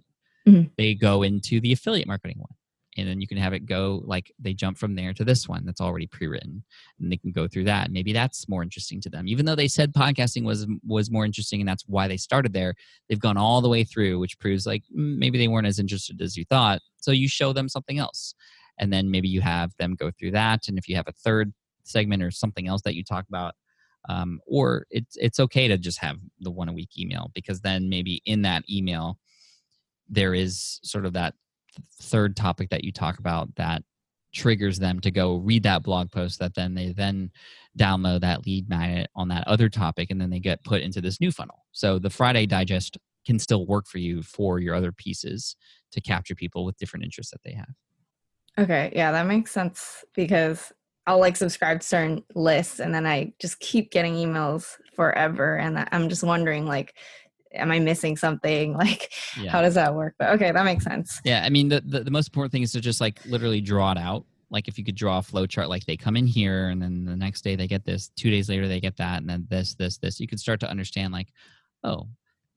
mm-hmm. they go into the affiliate marketing one and then you can have it go like they jump from there to this one that's already pre-written and they can go through that maybe that's more interesting to them. Even though they said podcasting was was more interesting and that's why they started there they've gone all the way through which proves like mm, maybe they weren't as interested as you thought. So you show them something else and then maybe you have them go through that and if you have a third segment or something else that you talk about um, or it's it's okay to just have the one a week email because then maybe in that email there is sort of that third topic that you talk about that triggers them to go read that blog post that then they then download that lead magnet on that other topic and then they get put into this new funnel so the friday digest can still work for you for your other pieces to capture people with different interests that they have okay yeah that makes sense because I'll like subscribe to certain lists and then I just keep getting emails forever. And I'm just wondering, like, am I missing something? [laughs] Like, yeah. how does that work? But okay, that makes sense. Yeah, I mean, the, the, the most important thing is to just like literally draw it out. Like, if you could draw a flow chart, like they come in here, and then the next day they get this, two days later they get that, and then this, this, this. You could start to understand, like, oh,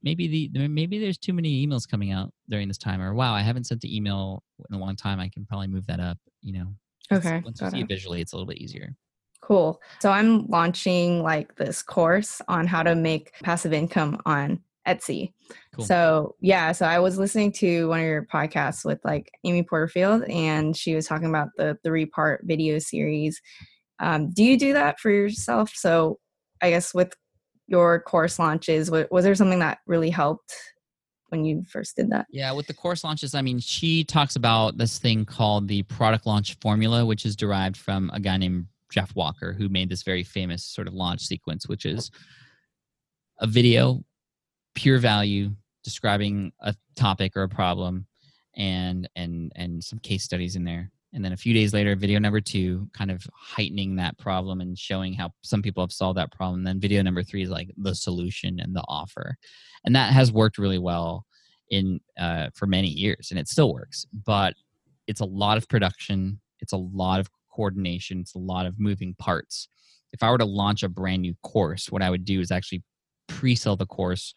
maybe the maybe there's too many emails coming out during this time, or wow, I haven't sent the email in a long time. I can probably move that up. You know. Okay. Once you see it visually, it's a little bit easier. Cool. So I'm launching like this course on how to make passive income on Etsy. Cool. So yeah, so I was listening to one of your podcasts with like Amy Porterfield, and she was talking about the three part video series. Um, do you do that for yourself? So I guess with your course launches? Was, was there something that really helped when you first did that? Yeah, with the course launches, I mean, she talks about this thing called the product launch formula, which is derived from a guy named Jeff Walker, who made this very famous sort of launch sequence, which is a video, pure value, describing a topic or a problem, and and and some case studies in there. And then a few days later, video number two, kind of heightening that problem and showing how some people have solved that problem. Then video number three is like the solution and the offer, and that has worked really well in uh, for many years, and it still works. But it's a lot of production. It's a lot of coordination. It's a lot of moving parts. If I were to launch a brand new course, what I would do is actually pre-sell the course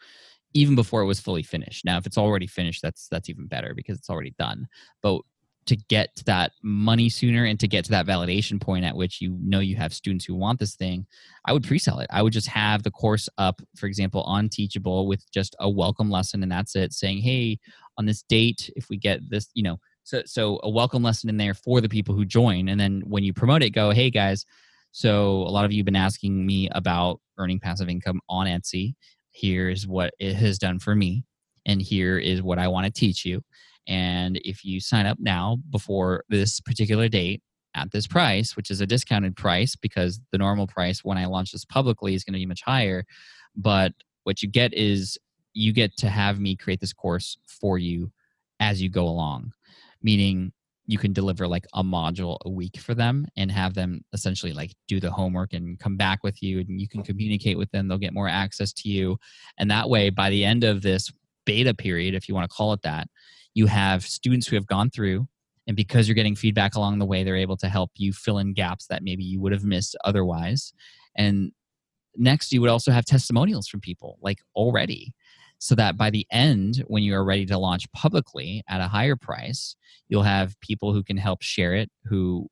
even before it was fully finished. Now, if it's already finished, that's that's even better because it's already done. But to get to that money sooner and to get to that validation point at which you know you have students who want this thing, I would pre-sell it. I would just have the course up, for example, on Teachable with just a welcome lesson and that's it, saying, "Hey, on this date, if we get this, you know, so so a welcome lesson in there for the people who join, and then when you promote it, go, hey guys. So a lot of you have been asking me about earning passive income on Etsy. Here's what it has done for me, and here is what I want to teach you. And if you sign up now before this particular date at this price, which is a discounted price because the normal price when I launch this publicly is going to be much higher, but what you get is you get to have me create this course for you as you go along meaning you can deliver like a module a week for them and have them essentially like do the homework and come back with you and you can communicate with them they'll get more access to you. And that way by the end of this beta period if you want to call it that you have students who have gone through and because you're getting feedback along the way they're able to help you fill in gaps that maybe you would have missed otherwise. And next you would also have testimonials from people like already so that by the end, when you are ready to launch publicly at a higher price, you'll have people who can help share it, who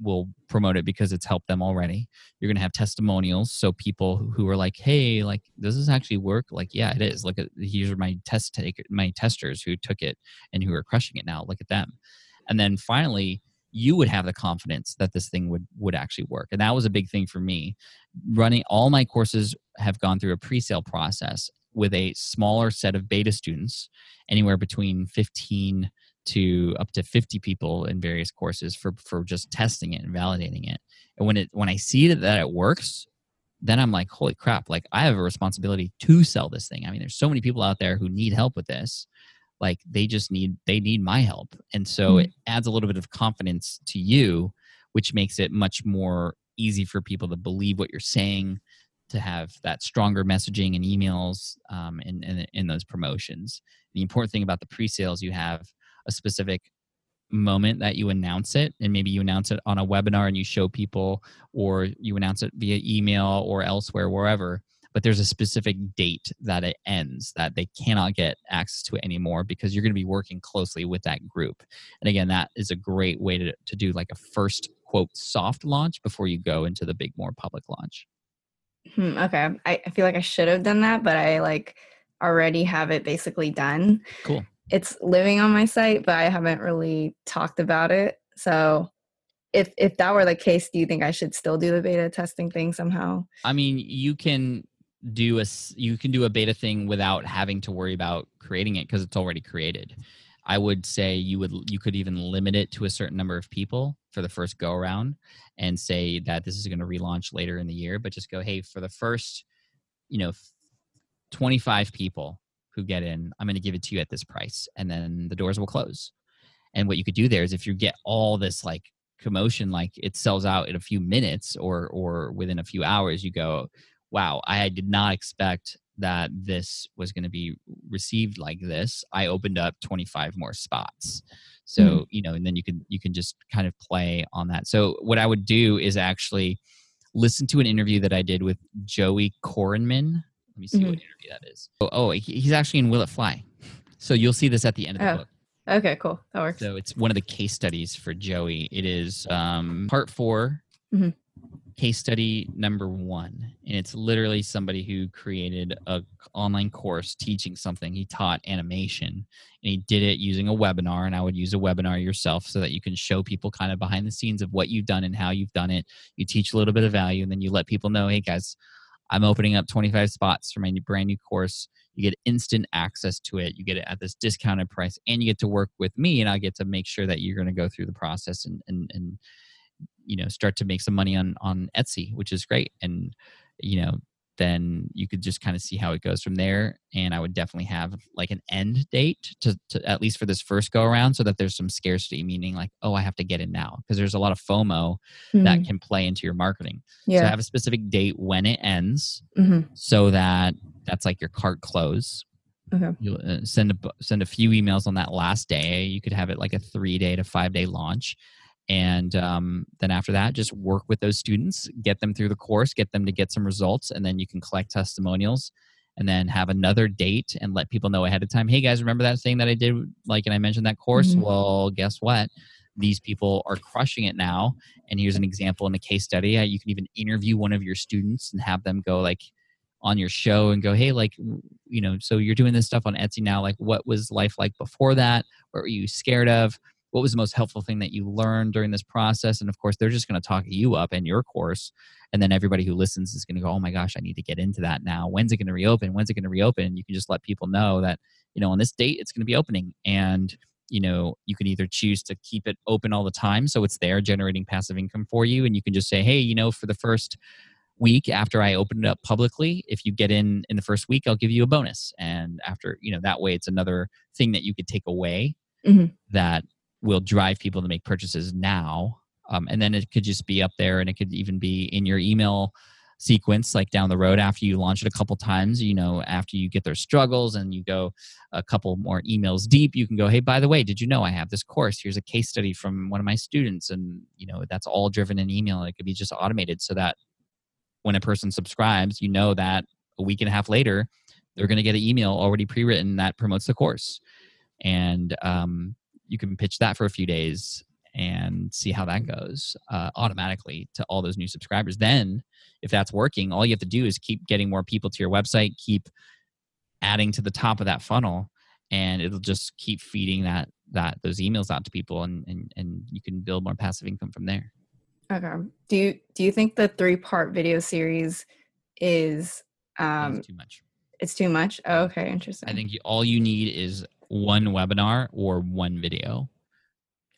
will promote it because it's helped them already. You're going to have testimonials. So people who are like, Hey, like, does this actually work? Like, yeah, it is. Look at, these are my test take, my testers who took it and who are crushing it now. Look at them. And then finally, you would have the confidence that this thing would would actually work and that was a big thing for me running all my courses have gone through a pre-sale process with a smaller set of beta students, anywhere between 15 to up to 50 people in various courses for for just testing it and validating it. And when it when I see that, that it works, then I'm like, holy crap, like I have a responsibility to sell this thing. I mean, there's so many people out there who need help with this. Like they just need they need my help. And so mm-hmm. it adds a little bit of confidence to you, which makes it much more easy for people to believe what you're saying, to have that stronger messaging and emails um, in, in, in those promotions. The important thing about the pre-sales, you have a specific moment that you announce it and maybe you announce it on a webinar and you show people or you announce it via email or elsewhere wherever but there's a specific date that it ends that they cannot get access to it anymore because you're going to be working closely with that group and again that is a great way to, to do like a first quote soft launch before you go into the big more public launch Hmm, okay. I, I feel like I should have done that, but I like already have it basically done. Cool. It's living on my site, but I haven't really talked about it. So if if that were the case, do you think I should still do the beta testing thing somehow? I mean, you can do a you can do a beta thing without having to worry about creating it because it's already created. I would say you would you could even limit it to a certain number of people for the first go around and say that this is going to relaunch later in the year, but just go, hey, for the first, you know, 25 people who get in, I'm going to give it to you at this price, and then the doors will close. And what you could do there is if you get all this like commotion, like it sells out in a few minutes or or within a few hours, you go, wow, I did not expect that this was going to be received like this i opened up 25 more spots. So mm-hmm. you know and then you can you can just kind of play on that. So what i would do is actually listen to an interview that i did with joey korenman. Let me see mm-hmm. what interview that is. Oh, oh he's actually in will it fly. So you'll see this at the end of the oh. book. Okay cool. That works. So it's one of the case studies for joey. It is um, part 4 mm-hmm case study number one and it's literally somebody who created a online course teaching something he taught animation and he did it using a webinar and i would use a webinar yourself so that you can show people kind of behind the scenes of what you've done and how you've done it you teach a little bit of value and then you let people know hey guys I'm opening up 25 spots for my new, brand new course. You get instant access to it. You get it at this discounted price, and you get to work with me, and I get to make sure that you're going to go through the process and and and you know start to make some money on on Etsy, which is great. And you know then you could just kind of see how it goes from there. And I would definitely have like an end date to, to at least for this first go around so that there's some scarcity, meaning like, oh, I have to get in now. Because there's a lot of FOMO mm-hmm. that can play into your marketing. Yeah. So have a specific date when it ends mm-hmm. so that that's like your cart close. Okay. You uh, send a send a few emails on that last day. You could have it like a three day to five day launch, and um, then after that just work with those students get them through the course get them to get some results and then you can collect testimonials and then have another date and let people know ahead of time hey guys remember that thing that i did like and i mentioned that course? Mm-hmm. well guess what? These people are crushing it now and here's an example in a case study. You can even interview one of your students and have them go like on your show and go hey like you know so you're doing this stuff on etsy now like what was life like before that? What were you scared of what was the most helpful thing that you learned during this process? And of course they're just going to talk you up in your course and then everybody who listens is going to go oh my gosh i need to get into that now. When's it going to reopen? When's it going to reopen? You can just let people know that you know on this date it's going to be opening and you know you can either choose to keep it open all the time so it's there generating passive income for you and you can just say hey you know for the first week after i open it up publicly if you get in in the first week i'll give you a bonus. And after you know that way it's another thing that you could take away mm-hmm. that will drive people to make purchases now. Um, and then it could just be up there and it could even be in your email sequence like down the road after you launch it a couple times you know after you get their struggles and you go a couple more emails deep you can go hey by the way did you know i have this course here's a case study from one of my students and you know that's all driven in email and it could be just automated so that when a person subscribes you know that a week and a half later they're going to get an email already pre-written that promotes the course and um, you can pitch that for a few days and see how that goes uh, automatically to all those new subscribers. Then, if that's working, all you have to do is keep getting more people to your website, keep adding to the top of that funnel, and it'll just keep feeding that that those emails out to people, and and and you can build more passive income from there. Okay. Do you do you think the three part video series is um too much? It's too much. Oh, okay, interesting. I think you, all you need is one webinar or one video.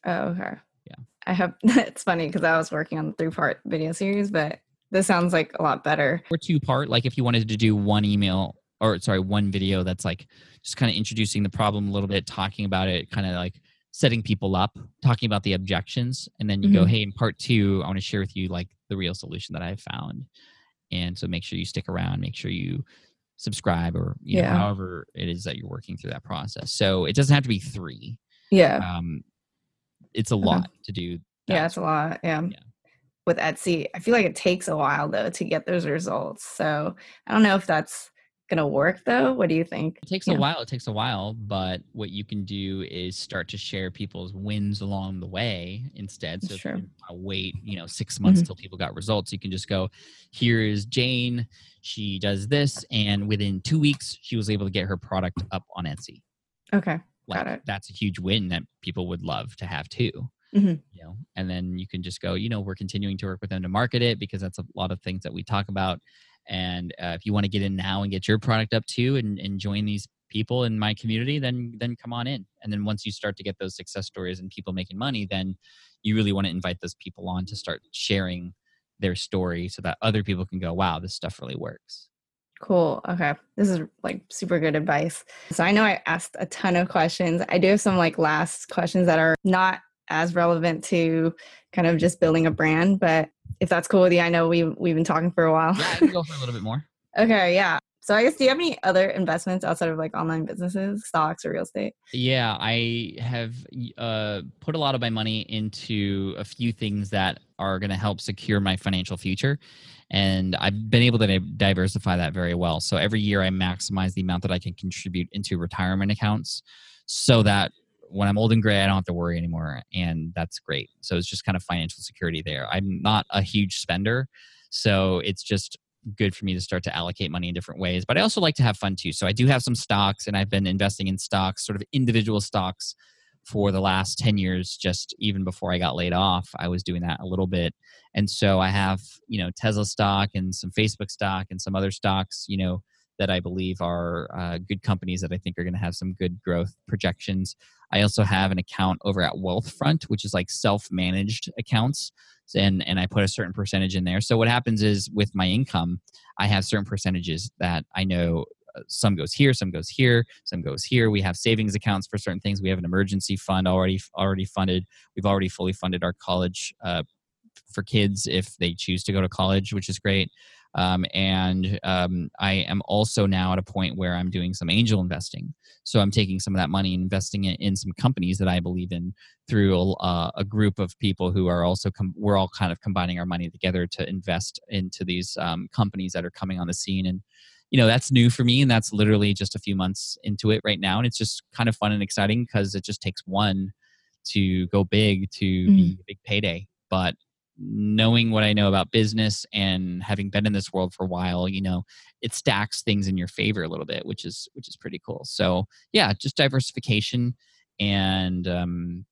Oh, okay. Yeah. I have, [laughs] it's funny because I was working on the three part video series, but this sounds like a lot better. Or two part, like if you wanted to do one email or sorry, one video that's like just kind of introducing the problem a little bit, talking about it, kind of like setting people up, talking about the objections. And then you mm-hmm. go, hey, in part two, I want to share with you like the real solution that I found. And so make sure you stick around, make sure you subscribe or you yeah. know however it is that you're working through that process. So it doesn't have to be three. Yeah. Um it's a lot to do yeah it's a lot yeah. yeah. With etsy i feel like it takes a while though to get those results. So i don't know if that's gonna work though what do you think it takes yeah. a while it takes a while but what you can do is start to share people's wins along the way instead so sure. wait you know six months mm-hmm. till people got results you can just go here is jane she does this and within two weeks she was able to get her product up on etsy okay like, got it that's a huge win that people would love to have too mm-hmm. you know and then you can just go you know we're continuing to work with them to market it because that's a lot of things that we talk about and uh, if you want to get in now and get your product up too and, and join these people in my community, then then come on in. And then once you start to get those success stories and people making money, then you really want to invite those people on to start sharing their story so that other people can go, wow, this stuff really works. Cool. Okay. This is like super good advice. So I know I asked a ton of questions. I do have some like last questions that are not as relevant to kind of just building a brand, but if that's cool with you. I know we we've been talking for a while. Yeah, I can go for a little bit more. [laughs] okay, yeah. So I guess do you have any other investments outside of like online businesses, stocks or real estate? Yeah, I have uh, put a lot of my money into a few things that are going to help secure my financial future. And I've been able to diversify that very well. So every year I maximize the amount that I can contribute into retirement accounts so that when I'm old and gray, I don't have to worry anymore. And that's great. So it's just kind of financial security there. I'm not a huge spender. So it's just good for me to start to allocate money in different ways. But I also like to have fun too. So I do have some stocks and I've been investing in stocks, sort of individual stocks for the last 10 years just even before i got laid off i was doing that a little bit and so i have you know tesla stock and some facebook stock and some other stocks you know that i believe are uh, good companies that i think are going to have some good growth projections i also have an account over at wealthfront which is like self-managed accounts and and i put a certain percentage in there so what happens is with my income i have certain percentages that i know some goes here, some goes here, some goes here. We have savings accounts for certain things. We have an emergency fund already already funded. We've already fully funded our college uh, for kids if they choose to go to college, which is great. Um, and um, I am also now at a point where I'm doing some angel investing. So I'm taking some of that money and investing it in some companies that I believe in through a, uh, a group of people who are also com- we're all kind of combining our money together to invest into these um, companies that are coming on the scene and you know that's new for me and that's literally just a few months into it right now and it's just kind of fun and exciting because it just takes one to go big to mm-hmm. be a big payday but knowing what i know about business and having been in this world for a while you know it stacks things in your favor a little bit which is which is pretty cool so yeah just diversification and um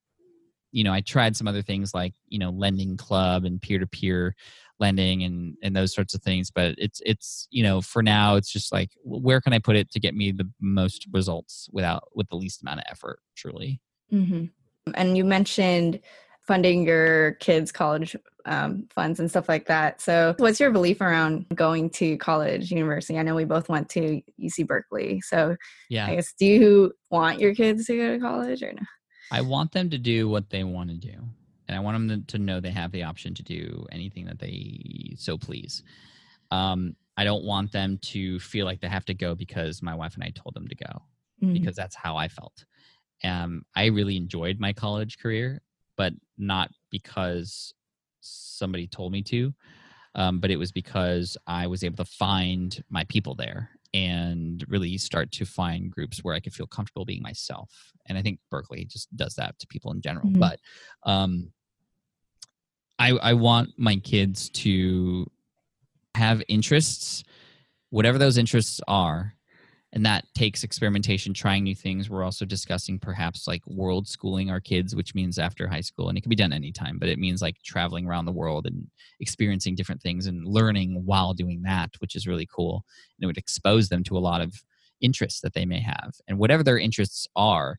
you know i tried some other things like you know lending club and peer-to-peer lending and and those sorts of things but it's it's you know for now it's just like where can i put it to get me the most results without with the least amount of effort truly mm-hmm. and you mentioned funding your kids college um, funds and stuff like that so what's your belief around going to college university i know we both went to uc berkeley so yeah i guess do you want your kids to go to college or no i want them to do what they want to do and I want them to know they have the option to do anything that they so please. Um, I don't want them to feel like they have to go because my wife and I told them to go, mm-hmm. because that's how I felt. Um, I really enjoyed my college career, but not because somebody told me to, um, but it was because I was able to find my people there and really start to find groups where I could feel comfortable being myself. And I think Berkeley just does that to people in general. Mm-hmm. But um, I, I want my kids to have interests, whatever those interests are, and that takes experimentation trying new things. We're also discussing perhaps like world schooling our kids which means after high school and it can be done anytime but it means like traveling around the world and experiencing different things and learning while doing that which is really cool. And it would expose them to a lot of interests that they may have. And whatever their interests are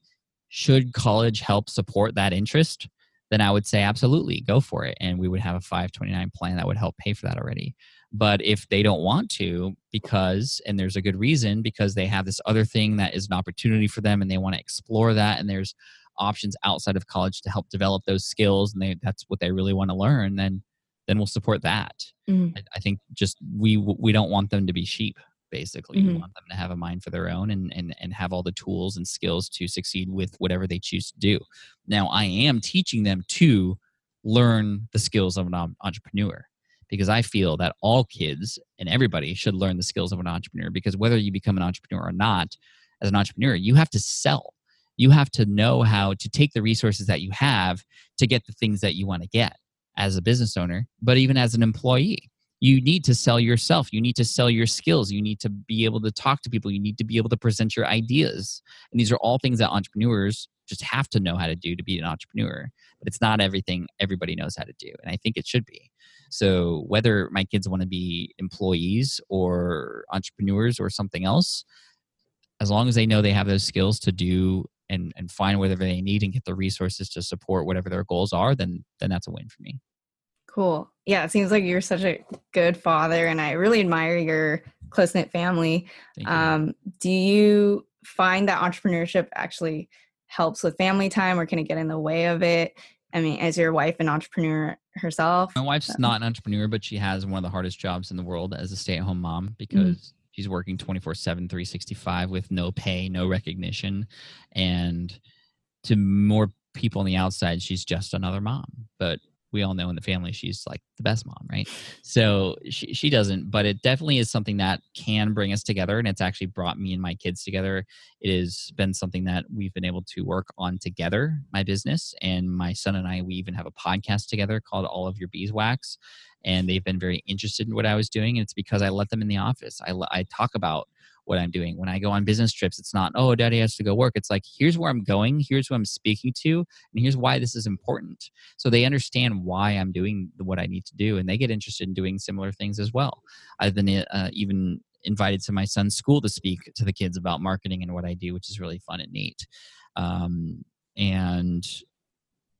should college help support that interest then i would say absolutely go for it and we would have a 529 plan that would help pay for that already but if they don't want to, because, and there's a good reason, because they have this other thing that is an opportunity for them and they want to explore that, and there's options outside of college to help develop those skills, and they, that's what they really want to learn, then then we'll support that. Mm-hmm. I, I, think just we we don't want them to be sheep. Basically, mm-hmm. we want them to have a mind for their own and, and and have all the tools and skills to succeed with whatever they choose to do. Now, I am teaching them to learn the skills of an entrepreneur because I feel that all kids and everybody should learn the skills of an entrepreneur because whether you become an entrepreneur or not, as an entrepreneur, you have to sell. You have to know how to take the resources that you have to get the things that you want to get as a business owner, but even as an employee. You need to sell yourself. You need to sell your skills. You need to be able to talk to people. You need to be able to present your ideas. And these are all things that entrepreneurs just have to know how to do to be an entrepreneur. But it's not everything everybody knows how to do. And I think it should be. So whether my kids want to be employees or entrepreneurs or something else, as long as they know they have those skills to do and, and find whatever they need and get the resources to support whatever their goals are, then then that's a win for me. Cool. Yeah, it seems like you're such a good father, and I really admire your close knit family. Um, do you find that entrepreneurship actually helps with family time, or can it get in the way of it? I mean, as your wife an entrepreneur herself? My wife's so. not an entrepreneur, but she has one of the hardest jobs in the world as a stay at home mom mm. because mm. she's working 24 7, 365 with no pay, no recognition. And to more people on the outside, she's just another mom. But we all know in the family she's like the best mom, right? So she, she doesn't, but it definitely is something that can bring us together. And it's actually brought me and my kids together. It has been something that we've been able to work on together, my business. And my son and I, we even have a podcast together called All of Your Beeswax. And they've been very interested in what I was doing. And it's because I let them in the office. I, I talk about what I'm doing. When I go on business trips, it's not, oh, daddy has to go work. It's like, here's where I'm going, here's who I'm speaking to, and here's why this is important. So they understand why I'm doing what I need to do, and they get interested in doing similar things as well. I've been uh, even invited to my son's school to speak to the kids about marketing and what I do, which is really fun and neat. Um, and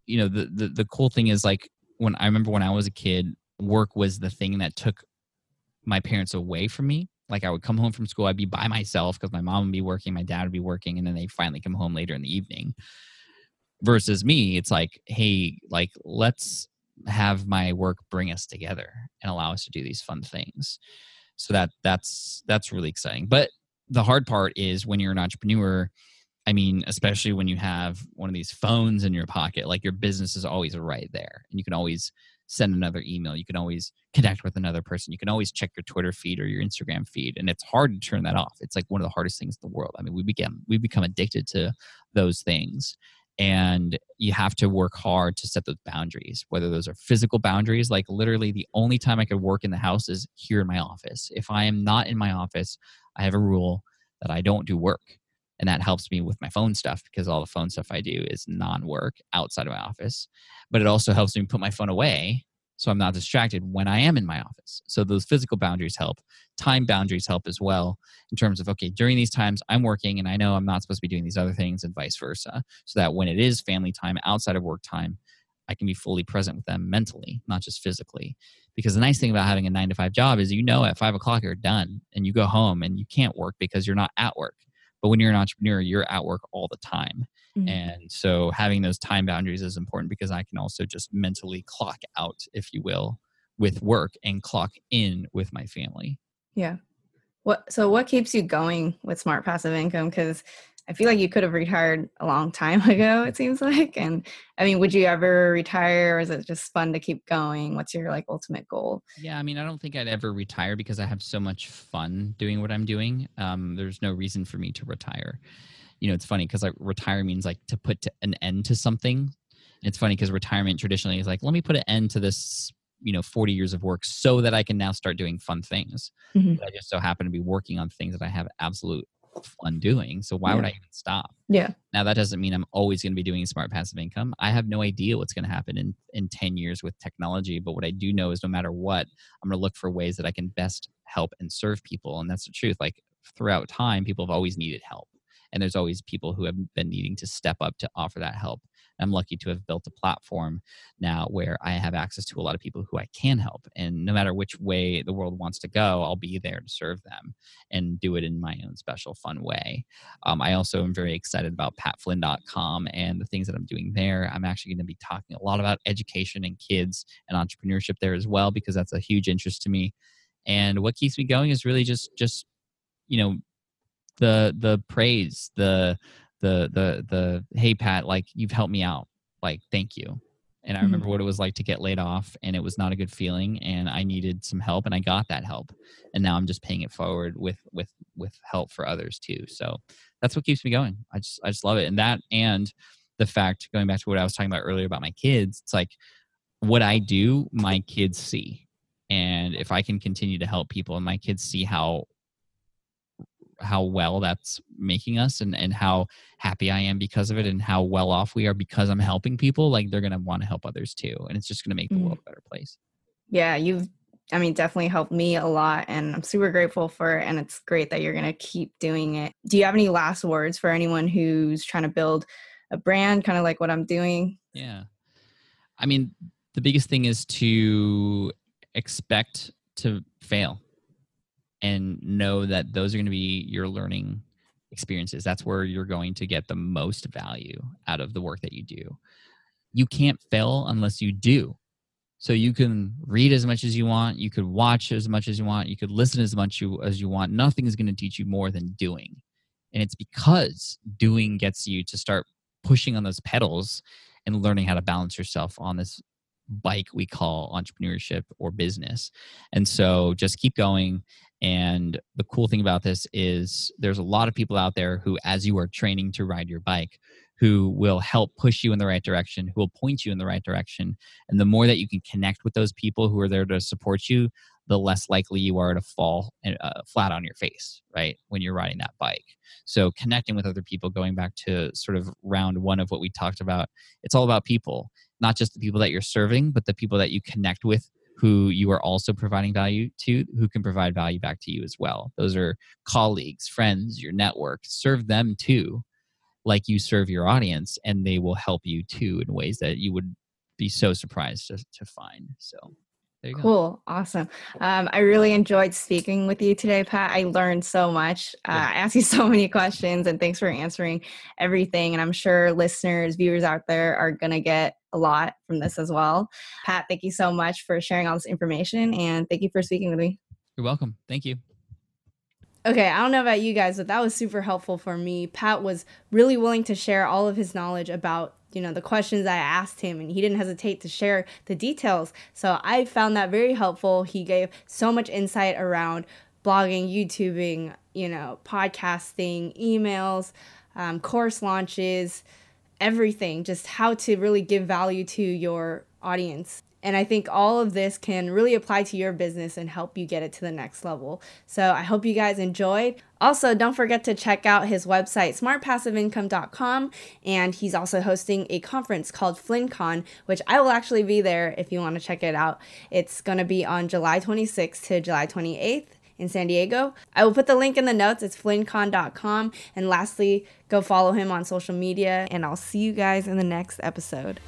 you know, the, the the cool thing is like when I remember when I was a kid, work was the thing that took my parents away from me. Like I would come home from school, I'd be by myself because my mom would be working, my dad would be working, and then they finally come home later in the evening. Versus me, it's like, hey, like let's have my work bring us together and allow us to do these fun things. So that that's that's really exciting. But the hard part is when you're an entrepreneur, I mean, especially when you have one of these phones in your pocket, like your business is always right there and you can always send another email. You can always connect with another person. You can always check your Twitter feed or your Instagram feed, and it's hard to turn that off. It's like one of the hardest things in the world. I mean, we become we become addicted to those things, and you have to work hard to set those boundaries. Whether those are physical boundaries, like literally the only time I could work in the house is here in my office. If I am not in my office, I have a rule that I don't do work and that helps me with my phone stuff because all the phone stuff I do is non-work outside of my office. But it also helps me put my phone away so I'm not distracted when I am in my office. So those physical boundaries help. Time boundaries help as well in terms of okay, during these times I'm working and I know I'm not supposed to be doing these other things and vice versa. So that when it is family time outside of work time, I can be fully present with them mentally, not just physically. Because the nice thing about having a nine to five job is you know at five o'clock you're done and you go home and you can't work because you're not at work. But when you're an entrepreneur, you're at work all the time. Mm-hmm. And so having those time boundaries is important because I can also just mentally clock out, if you will, with work and clock in with my family. Yeah. What so what keeps you going with smart passive income cuz I feel like you could have retired a long time [laughs] ago, it seems like. And I mean, would you ever retire or is it just fun to keep going? What's your like ultimate goal? Yeah, I mean, I don't think I'd ever retire because I have so much fun doing what I'm doing. Um, there's no reason for me to retire. You know, it's funny because like retire means like to put to an end to something. It's funny because retirement traditionally is like, let me put an end to this you know 40 years of work so that i can now start doing fun things mm-hmm. i just so happen to be working on things that i have absolute fun doing. So why yeah. would I even stop? Yeah. Now that doesn't mean I'm always going to be doing smart passive income. I have no idea what's going to happen in in 10 years with technology, but what I do know is no matter what, I'm going to look for ways that I can best help and serve people and that's the truth. Like throughout time, people have always needed help. And there's always people who have been needing to step up to offer that help. I'm lucky to have built a platform now where I have access to a lot of people who I can help. And no matter which way the world wants to go, I'll be there to serve them and do it in my own special, fun way. Um, I also am very excited about patflynn.com and the things that I'm doing there. I'm actually going to be talking a lot about education and kids and entrepreneurship there as well, because that's a huge interest to me. And what keeps me going is really just, just, you know, the the praise the the the the hey pat like you've helped me out. Like thank you. And i mm-hmm. remember what it was like to get laid off and it was not a good feeling and i needed some help and i got that help. And now i'm just paying it forward with with with help for others too. So that's what keeps me going. I just i just love it. And that and the fact going back to what i was talking about earlier about my kids it's like what i do my kids see. And if i can continue to help people and my kids see how how well that's making us and, and how happy I am because of it and how well off we are because I'm helping people, like they're gonna want to help others too. And it's just gonna make the mm. world a better place. Yeah, you've I mean definitely helped me a lot and I'm super grateful for it and it's great that you're gonna keep doing it. Do you have any last words for anyone who's trying to build a brand, kind of like what I'm doing? Yeah. I mean, the biggest thing is to expect to fail and know that those are going to be your learning experiences. That's where you're going to get the most value out of the work that you do. You can't fail unless you do. So you can read as much as you want, you could watch as much as you want, you could listen as much you, as you want. Nothing is going to teach you more than doing. And it's because doing gets you to start pushing on those pedals and learning how to balance yourself on this bike we call entrepreneurship or business. And so just keep going and the cool thing about this is there's a lot of people out there who, as you are training to ride your bike, who will help push you in the right direction, who will point you in the right direction. And the more that you can connect with those people who are there to support you, the less likely you are to fall uh, flat on your face, right? When you're riding that bike. So connecting with other people, going back to sort of round one of what we talked about, it's all about people, not just the people that you're serving, but the people that you connect with who you are also providing value to, who can provide value back to you as well. Those are colleagues, friends, your network. Serve them too, like you serve your audience, and they will help you too in ways that you would be so surprised to, to find. So cool go. awesome. Um, i really enjoyed speaking with you today pat. I learned so much. Uh, yeah. i asked you [laughs] so many questions and thanks for answering everything and i'm sure listeners viewers out there are gonna get a lot from this as well. Pat thank you so much for sharing all this information and thank you for speaking with me. You're welcome. Thank you. Okay, I don't know about you guys, but that was super helpful for me. Pat was really willing to share all of his knowledge about you know the questions I asked him and he didn't hesitate to share the details. So I found that very helpful. He gave so much insight around blogging, YouTubing, you know, podcasting, emails, um, course launches, everything, just how to really give value to your audience. And I think all of this can really apply to your business and help you get it to the next level. So I hope you guys enjoyed. Also, don't forget to check out his website, smartpassiveincome.com. And he's also hosting a conference called FlynnCon, which I will actually be there if you want to check it out. It's going to be on July 26th to July 28th in San Diego. I will put the link in the notes. It's flynncon.com. And lastly, go follow him on social media. And I'll see you guys in the next episode.